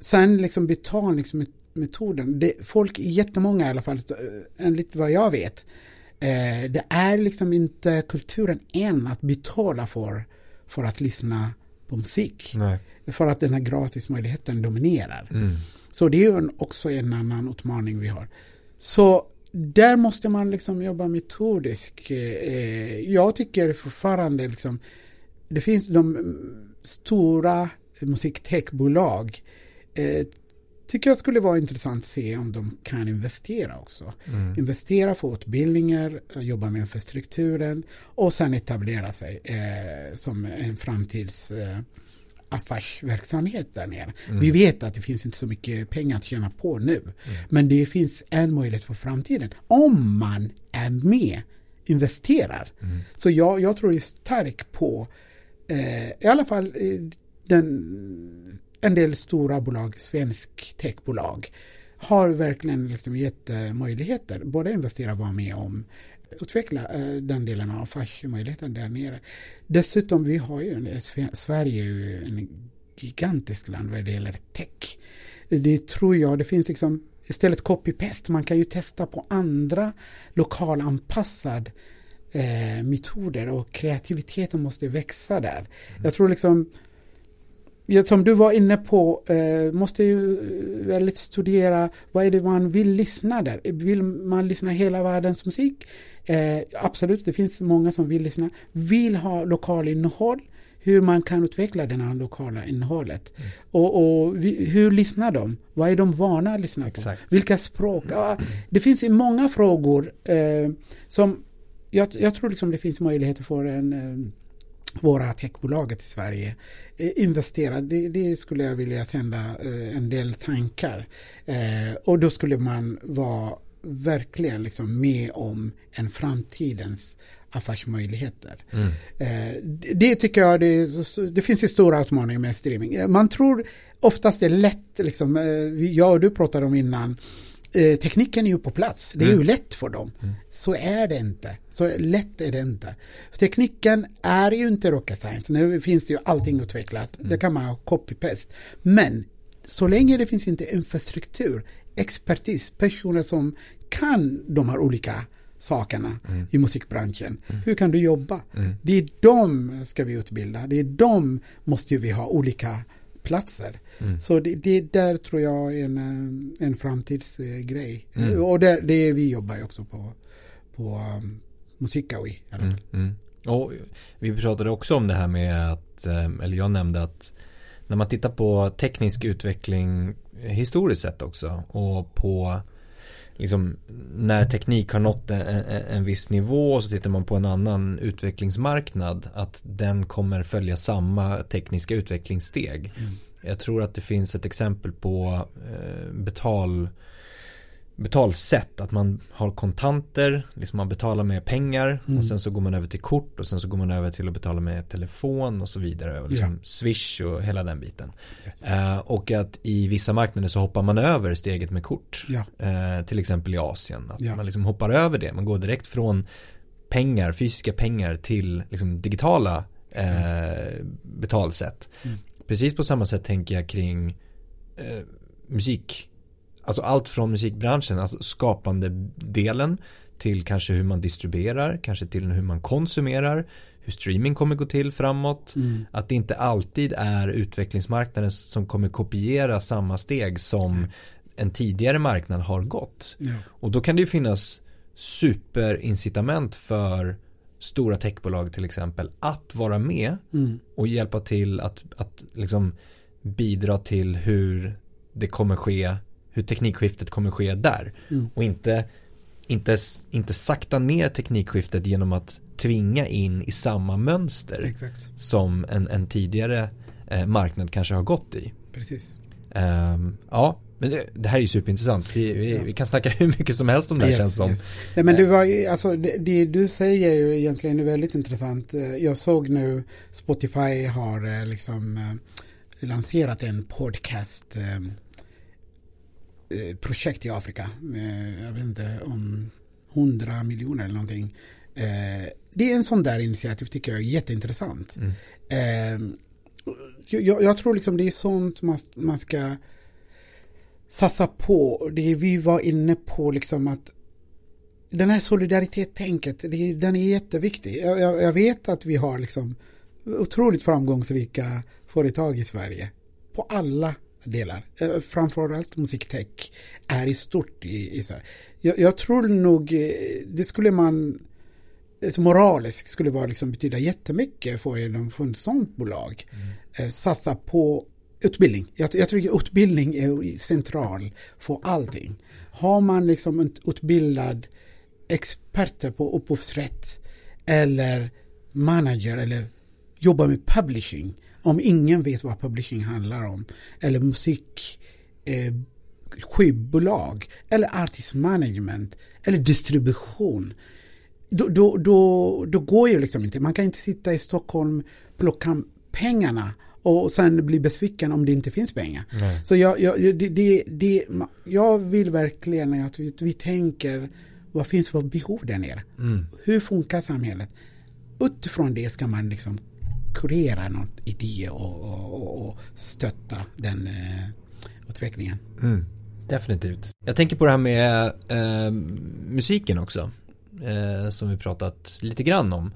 sen liksom betalningsmetoden. Det, folk, jättemånga i alla fall, eh, enligt vad jag vet, eh, det är liksom inte kulturen än att betala för, för att lyssna på musik. Nej. För att den här gratismöjligheten dominerar. Mm. Så det är ju också en annan utmaning vi har. Så där måste man liksom jobba metodiskt. Eh, jag tycker fortfarande liksom, det finns de stora musiktechbolag eh, tycker jag skulle vara intressant att se om de kan investera också. Mm. Investera för utbildningar, eh, jobba med infrastrukturen och sen etablera sig eh, som en framtids eh, affärsverksamhet där nere. Mm. Vi vet att det finns inte så mycket pengar att tjäna på nu. Mm. Men det finns en möjlighet för framtiden. Om man är med, investerar. Mm. Så jag, jag tror starkt på, eh, i alla fall eh, den, en del stora bolag, svensk techbolag, har verkligen liksom gett möjligheter. Både investera och vara med om utveckla eh, den delen av affärsmöjligheten där nere. Dessutom, vi har ju, en- Sverige är ju en gigantisk land vad det gäller tech. Det tror jag, det finns liksom istället copy-paste, man kan ju testa på andra lokalanpassad eh, metoder och kreativiteten måste växa där. Jag tror liksom som du var inne på, eh, måste ju väldigt studera vad är det man vill lyssna där. Vill man lyssna hela världens musik? Eh, absolut, det finns många som vill lyssna. Vill ha lokal innehåll, hur man kan utveckla det här lokala innehållet. Och, och vi, hur lyssnar de? Vad är de vana att lyssna på? Exakt. Vilka språk? Ja, det finns många frågor eh, som jag, jag tror liksom det finns möjligheter för en eh, våra techbolaget i Sverige eh, investera. Det, det skulle jag vilja sända eh, en del tankar. Eh, och då skulle man vara verkligen liksom med om en framtidens affärsmöjligheter. Mm. Eh, det- tycker jag, det, det finns ju stora utmaningar med streaming. Eh, Man tror oftast det är lätt, liksom, eh, jag och du pratade om innan, eh, tekniken är ju på plats, det är Mm. ju lätt för dem. Så är det inte. Så lätt är det inte. Tekniken är ju inte rocket science. Nu finns det ju allting utvecklat. Det kan man ha copy-paste. Men så länge det finns inte infrastruktur, expertis, personer som kan de här olika sakerna i musikbranschen. Hur kan du jobba? Mm. Det är de ska vi utbilda. Det är de måste vi ha olika platser. Mm. Så det, det där tror jag är en, en framtidsgrej. Mm. Och det, det vi jobbar också på, på um, Musikawi. Mm, mm. Och vi pratade också om det här med att, eh, eller jag nämnde att när man tittar på teknisk utveckling historiskt sett också och på liksom när teknik har nått en, en, en viss nivå så tittar man på en annan utvecklingsmarknad att den kommer följa samma tekniska utvecklingssteg. Mm. Jag tror att det finns ett exempel på eh, betal betalsätt. Att man har kontanter, liksom man betalar med pengar Mm. och sen så går man över till kort och sen så går man över till att betala med telefon och så vidare. Och liksom Swish och hela den biten. Yes. Eh, och att i vissa marknader så hoppar man över steget med kort. Ja. Eh, till exempel i Asien. Att Ja. man liksom hoppar över det. Man går direkt från pengar, fysiska pengar till liksom digitala eh, betalsätt. Mm. Precis på samma sätt tänker jag kring eh, musik. Alltså allt från musikbranschen, alltså skapande delen till kanske hur man distribuerar, kanske till hur man konsumerar, hur streaming kommer gå till framåt. Mm. Att det inte alltid är utvecklingsmarknaden som kommer kopiera samma steg som en tidigare marknad har gått. Ja. Och då kan det ju finnas superincitament för stora techbolag till exempel att vara med Mm. och hjälpa till att, att liksom bidra till hur det kommer ske, hur teknikskiftet kommer ske där. Mm. Och inte, inte, inte sakta ner teknikskiftet genom att tvinga in i samma mönster Exakt, som en, en tidigare eh, marknad kanske har gått i. precis. Ehm, ja, men det, det här är ju superintressant. Vi, vi, Ja. vi kan snacka (laughs) hur mycket som helst om det här Yes, känns som. yes. Nej, men det var ju, alltså det, det du säger är ju egentligen väldigt intressant. Eh, Jag såg nu Spotify har eh, liksom eh, lanserat en podcast eh, eh, projekt i Afrika. Eh, Jag vet inte om 100 miljoner eller någonting. Eh, Det är en sån där initiativ tycker jag är jätteintressant. Mm. Eh, jag, jag tror liksom det är sånt man, man ska satsa på. Det vi var inne på liksom att den här solidaritetstänket, den är jätteviktig. Jag, jag, jag vet att vi har liksom otroligt framgångsrika företag i Sverige. På alla delar. Eh, framförallt musiktech är i stort i, i Sverige. Jag, jag, tror nog eh, det skulle man ett moraliskt skulle vara liksom betyda jättemycket för, för ett sånt bolag. Mm. Eh, satsa på utbildning. Jag, jag tror utbildning är central för allting. Har man liksom en utbildad experter på upphovsrätt eller manager eller jobbar med publishing om ingen vet vad publishing handlar om eller musik eh, skivbolag eller artist management eller distribution då, då, då, då går ju liksom inte. Man kan inte sitta i Stockholm, plocka pengarna och sen bli besviken om det inte finns pengar. Nej. Så jag, jag, det, det, det, jag vill verkligen att vi, vi tänker vad finns för behov där nere? Mm. Hur funkar samhället? Utifrån det ska man liksom kurera någon idé och, och, och stötta den eh, utvecklingen. Mm. Definitivt. Jag tänker på det här med eh, musiken också. Eh, som vi pratat lite grann om.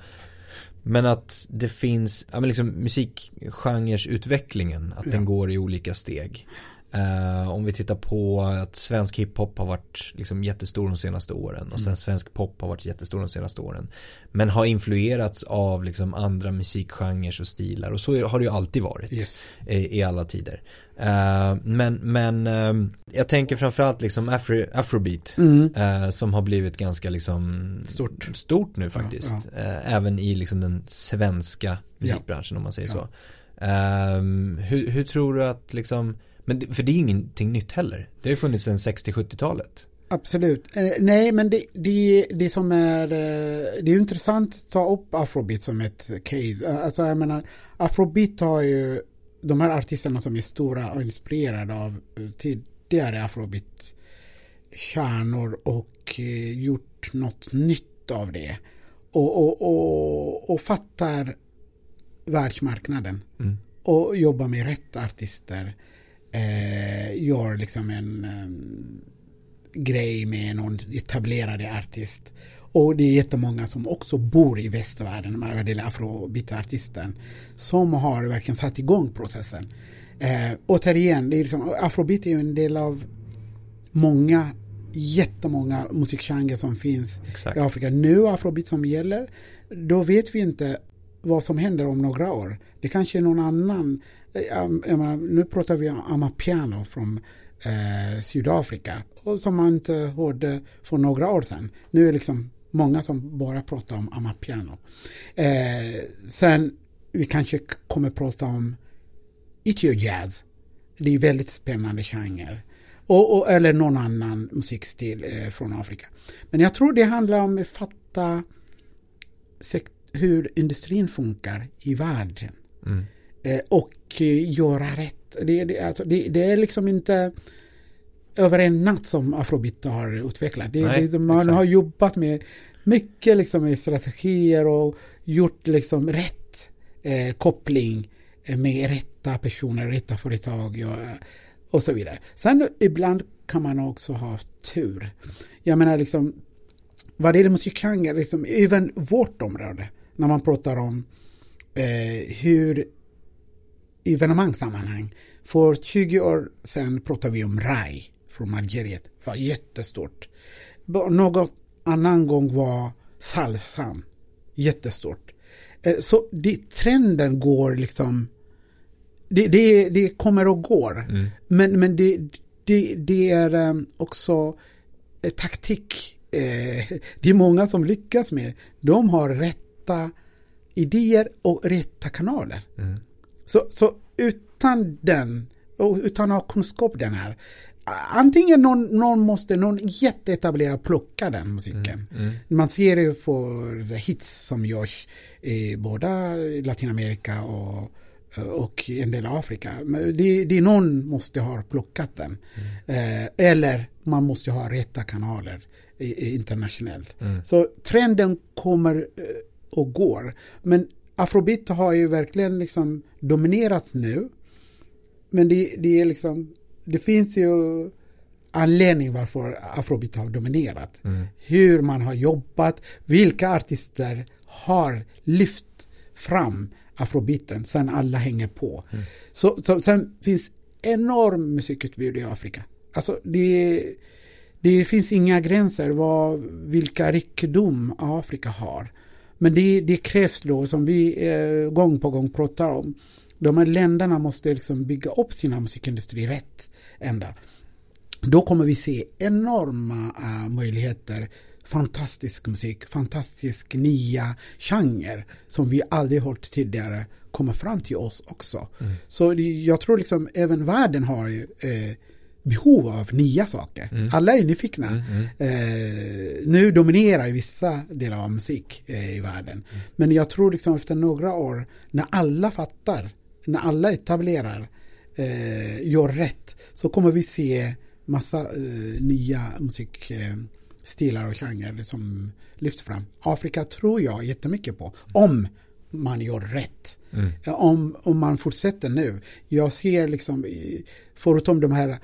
Men att det finns, ja men liksom musikgenreutvecklingen, att ja. den går i olika steg. Uh, om vi tittar på att svensk hiphop har varit liksom jättestor de senaste åren och sen mm. svensk pop har varit jättestor de senaste åren. Men har influerats av liksom andra musikgenrer och stilar och så har det ju alltid varit yes. i, i, alla tider. Uh, men men uh, jag tänker framförallt liksom Afro, afrobeat mm. som har blivit ganska liksom stort, stort nu faktiskt. Ja, ja. även i liksom den svenska musikbranschen ja. om man säger så. hur, hur tror du att liksom men för det är ingenting nytt heller. Det har ju funnits sedan 60-70-talet. Absolut. Eh, nej, men det, det, det som är, eh, det är intressant att ta upp afrobeat som ett case. Eh, alltså jag menar, afrobeat har ju de här artisterna som är stora och inspirerade av tidigare afrobeat kärnor och gjort något nytt av det. Och, och, och, och fattar världsmarknaden. Mm. Och jobbar med rätt artister eh, gör liksom en um, grej med någon etablerad artist. Och det är jättemånga som också bor i västvärlden, det gäller afrobeat-artisten, som har verkligen satt igång processen. Eh, återigen, det är liksom, afrobeat är ju en del av många jättemånga musikgenrer som finns Exakt. i Afrika. Nu är afrobeat som gäller. Då vet vi inte vad som händer om några år. Det kanske är någon annan eh, menar, nu pratar vi om Amapiano från eh, Sydafrika och som man inte hörde för några år sedan. Nu är det liksom många som bara pratar om Amapiano. Eh, sen vi kanske kommer prata om Ethio Jazz. Det är väldigt spännande genre. Och, och, eller någon annan musikstil eh, från Afrika. Men jag tror det handlar om att fatta hur industrin funkar i världen. Mm. Eh, och göra rätt. Det, det, alltså, det, det, är liksom inte över en natt som afrobeat har utvecklat. Nej, man exakt. har jobbat med mycket liksom med strategier och gjort liksom rätt eh, koppling med rätta personer, rätta företag och, och så vidare. Sen ibland kan man också ha tur. Jag menar liksom vad det gäller musikgenre, liksom, även vårt område, när man pratar om eh, hur i evenemangssammanhang. För 20 år sedan pratade vi om RAI från Algeriet. Det var jättestort. Något annan gång var salsan. Jättestort. Eh, så det, trenden går liksom det, det, det kommer och går. Mm. Men, men det, det, det är ehm, också taktik. Eh, (laughs) det är många som lyckas med. De har rätta idéer och rätta kanaler. Mm. Så, så utan den, och utan att ha kunskap den här, antingen någon, någon måste, någon jätteetablerad plocka den musiken. Mm, mm. Man ser det på hits som görs i båda Latinamerika och, och en del Afrika. Det, det är någon måste ha plockat den. Mm. Eh, eller man måste ha rätta kanaler internationellt. Mm. Så trenden kommer eh, och går. Men afrobeat har ju verkligen liksom dominerat nu. Men det, det är liksom, det finns ju anledning varför afrobeat har dominerat. Mm. Hur man har jobbat, vilka artister har lyft fram afrobeaten, sen alla hänger på. Mm. Så, så, sen finns enorm musikutbud i Afrika. Alltså det, det finns inga gränser vad, vilka rikedom Afrika har. Men det, det krävs då, som vi eh, gång på gång pratar om, de här länderna måste liksom bygga upp sina musikindustri rätt ända. Då kommer vi se enorma uh, möjligheter fantastisk musik, fantastisk nya genre som vi aldrig hört tidigare komma fram till oss också. Mm. Så jag tror liksom även världen har eh, behov av nya saker. Mm. Alla är nyfikna. Mm, mm. Eh, nu dominerar ju vissa delar av musik eh, i världen. Mm. Men jag tror liksom efter några år när alla fattar, när alla etablerar, eh, gör rätt, så kommer vi se massa eh, nya musikstilar och genrer som lyfts fram. Afrika tror jag jättemycket på, om man gör rätt. Mm. Om, om man fortsätter nu. Jag ser liksom, förutom de här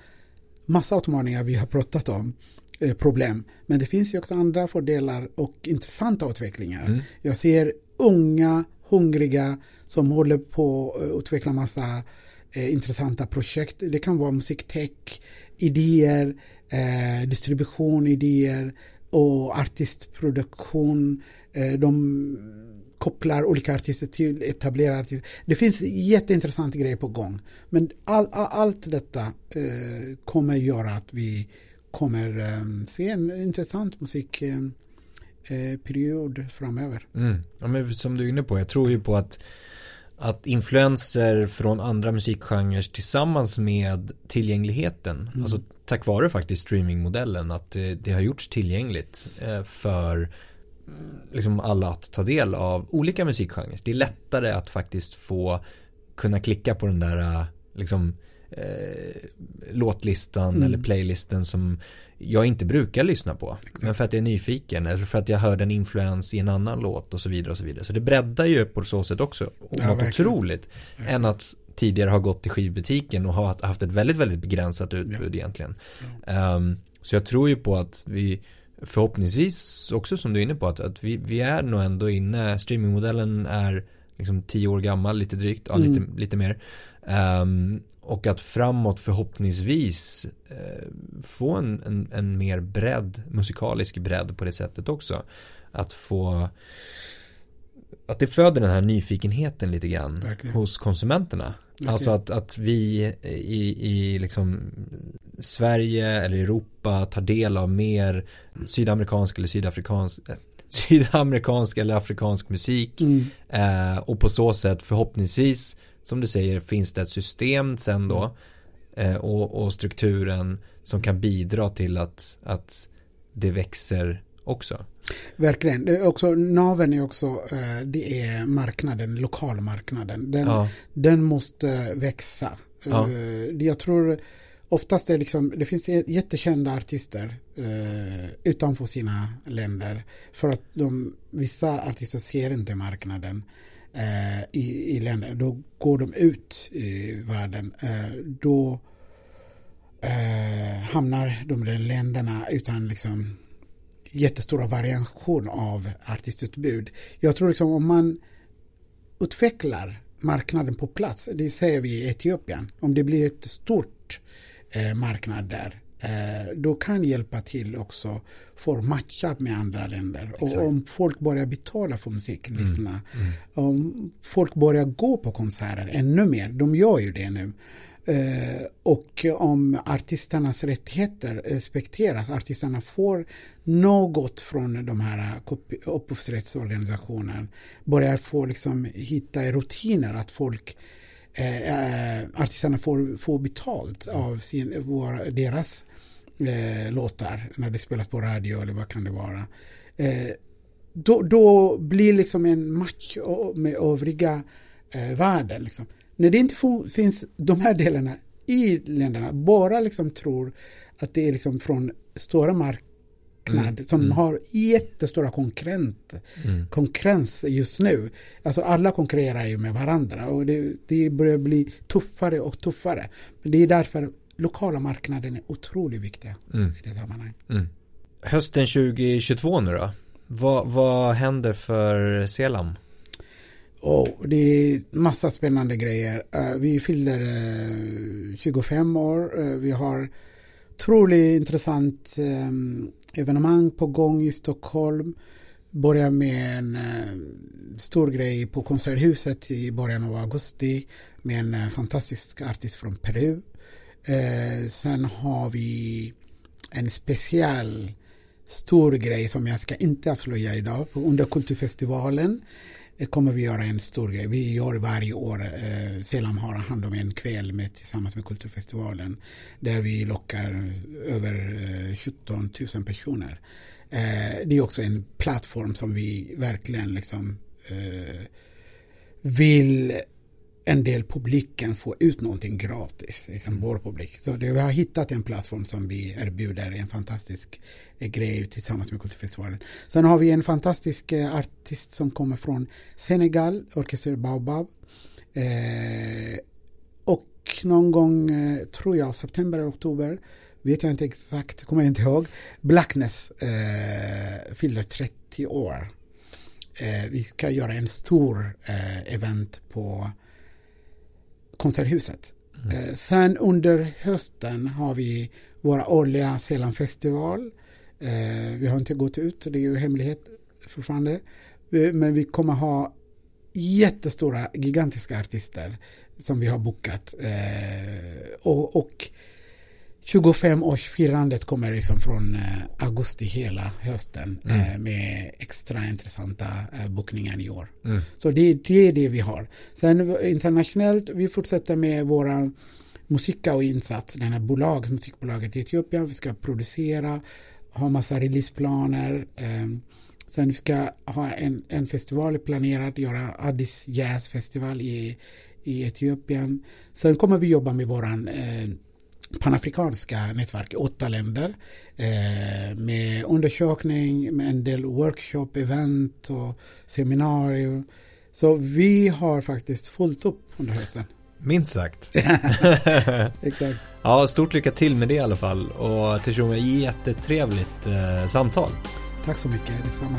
massa utmaningar vi har pratat om, eh, problem. Men det finns ju också andra fördelar och intressanta utvecklingar. Mm. Jag ser unga, hungriga som håller på att utveckla massa eh, intressanta projekt. Det kan vara musiktech, idéer, eh, distribution, idéer och artistproduktion. Eh, de kopplar olika artister till etablerade artister. Det finns jätteintressanta grejer på gång. Men all, all, allt detta eh, kommer göra att vi kommer eh, se en intressant musikperiod eh, framöver. Mm. Ja, men som du är inne på, jag tror ju på att att influenser från andra musikgenrer tillsammans med tillgängligheten, mm. alltså tack vare faktiskt streamingmodellen, att det, det har gjorts tillgängligt eh, för liksom alla att ta del av olika musikgenrer. Det är lättare att faktiskt få kunna klicka på den där liksom eh, låtlistan mm. eller playlisten som jag inte brukar lyssna på. Men för att jag är nyfiken eller för att jag hörde en influens i en annan låt och så vidare och så vidare. Så det breddar ju på så sätt också. Ja, något otroligt. Ja. Än att tidigare ha gått till skivbutiken och ha haft ett väldigt, väldigt begränsat utbud ja. egentligen. Ja. Um, så jag tror ju på att vi förhoppningsvis också som du är inne på att, att vi, vi är nog ändå inne, streamingmodellen är liksom tio år gammal, lite drygt, ja, mm. lite, lite mer. Um, och att framåt förhoppningsvis uh, få en, en, en, mer bredd, musikalisk bredd på det sättet också. Att få att det föder den här nyfikenheten lite grann Verkligen. hos konsumenterna. Okay. Alltså att, att vi i, i liksom Sverige eller Europa tar del av mer sydamerikansk eller sydafrikansk eh, (laughs) sydamerikansk eller afrikansk musik mm. eh, och på så sätt förhoppningsvis som du säger finns det ett system sen då eh, och, och, strukturen som kan bidra till att, att det växer också. Verkligen. Det är också, naven är också, eh, det är marknaden, lokalmarknaden. Den, ja. den måste växa. Ja. Eh, jag tror oftast är liksom, det finns jättekända artister eh, utanför sina länder. För att de, vissa artister ser inte marknaden i, i länder. Då går de ut i världen. då hamnar de länderna utan liksom jättestora variation av artistutbud. Jag tror liksom om man utvecklar marknaden på plats, det säger vi i Etiopien, om det blir ett stort eh, marknad där, eh, då kan hjälpa till också för att matcha med andra länder. Exakt. Och om folk börjar betala för musik, mm. lyssna, mm. om folk börjar gå på konserter ännu mer, de gör ju det nu, Eh, och om artisternas rättigheter respekteras, artisterna får något från de här upphovsrättsorganisationerna, börjar få liksom hitta rutiner att folk eh, eh, artisterna får, får betalt av sin, vår, deras eh, låtar när det spelas på radio eller vad kan det vara. Eh, då, då blir liksom en match med övriga eh, världen. Liksom. När det inte finns de här delarna i länderna, bara liksom tror att det är liksom från stora marknad mm. som mm. har jättestora konkurrent, mm. konkurrens just nu. Alltså alla konkurrerar ju med varandra och det, det börjar bli tuffare och tuffare. Men det är därför lokala marknaden är otroligt viktiga mm. i det sammanhanget. Mm. Hösten 2022 nu då? Vad, vad händer för Selam? Och det är massa spännande grejer. Uh, vi fyller eh, uh, 25 år. Uh, vi har otroligt intressant um, evenemang på gång i Stockholm. Börjar med en stor grej på Konserthuset i början av augusti med en fantastisk artist från Peru. sen har vi en speciell stor grej som jag ska inte avslöja idag. Under Kulturfestivalen kommer vi göra en stor grej. Vi gör varje år, eh, Selam har hand om en kväll med, tillsammans med Kulturfestivalen där vi lockar över eh, 17 000 personer. Eh, det är också en plattform som vi verkligen liksom eh, vill en del publiken får ut någonting gratis, liksom mm. vår publik. Så det, vi har hittat en plattform som vi erbjuder en fantastisk eh, grej tillsammans med Kulturfestivalen. Sen har vi en fantastisk eh, artist som kommer från Senegal, Orkester Baobab. Eh, och någon gång, eh, tror jag, september eller oktober, vet jag inte exakt, kommer jag inte ihåg, Blackness eh, fyller 30 år. Eh, vi ska göra en stor event på Konserthuset. Mm. Eh, sen under hösten har vi våra årliga Sälenfestival. Eh, vi har inte gått ut, det är ju hemlighet fortfarande. Men vi kommer ha jättestora, gigantiska artister som vi har bokat. Eh, och, och 25-årsfirandet kommer liksom från eh, augusti hela hösten mm. eh, med extra intressanta eh, bokningar i år. Mm. Så det, det är det vi har. Sen internationellt, vi fortsätter med våra musika och insats, den här bolag, musikbolaget i Etiopien. Vi ska producera, ha massa releaseplaner. Eh, sen vi ska ha en, en festival planerad, göra Addis Jazz Festival i, i Etiopien. Sen kommer vi jobba med våran eh, panafrikanska nätverk, åtta länder eh, med undersökning, med en del workshop, event och seminarier. Så vi har faktiskt fullt upp under hösten. Minst sagt. (laughs) Exakt. Ja, stort lycka till med det i alla fall och Tjome, jättetrevligt eh, samtal. Tack så mycket, detsamma.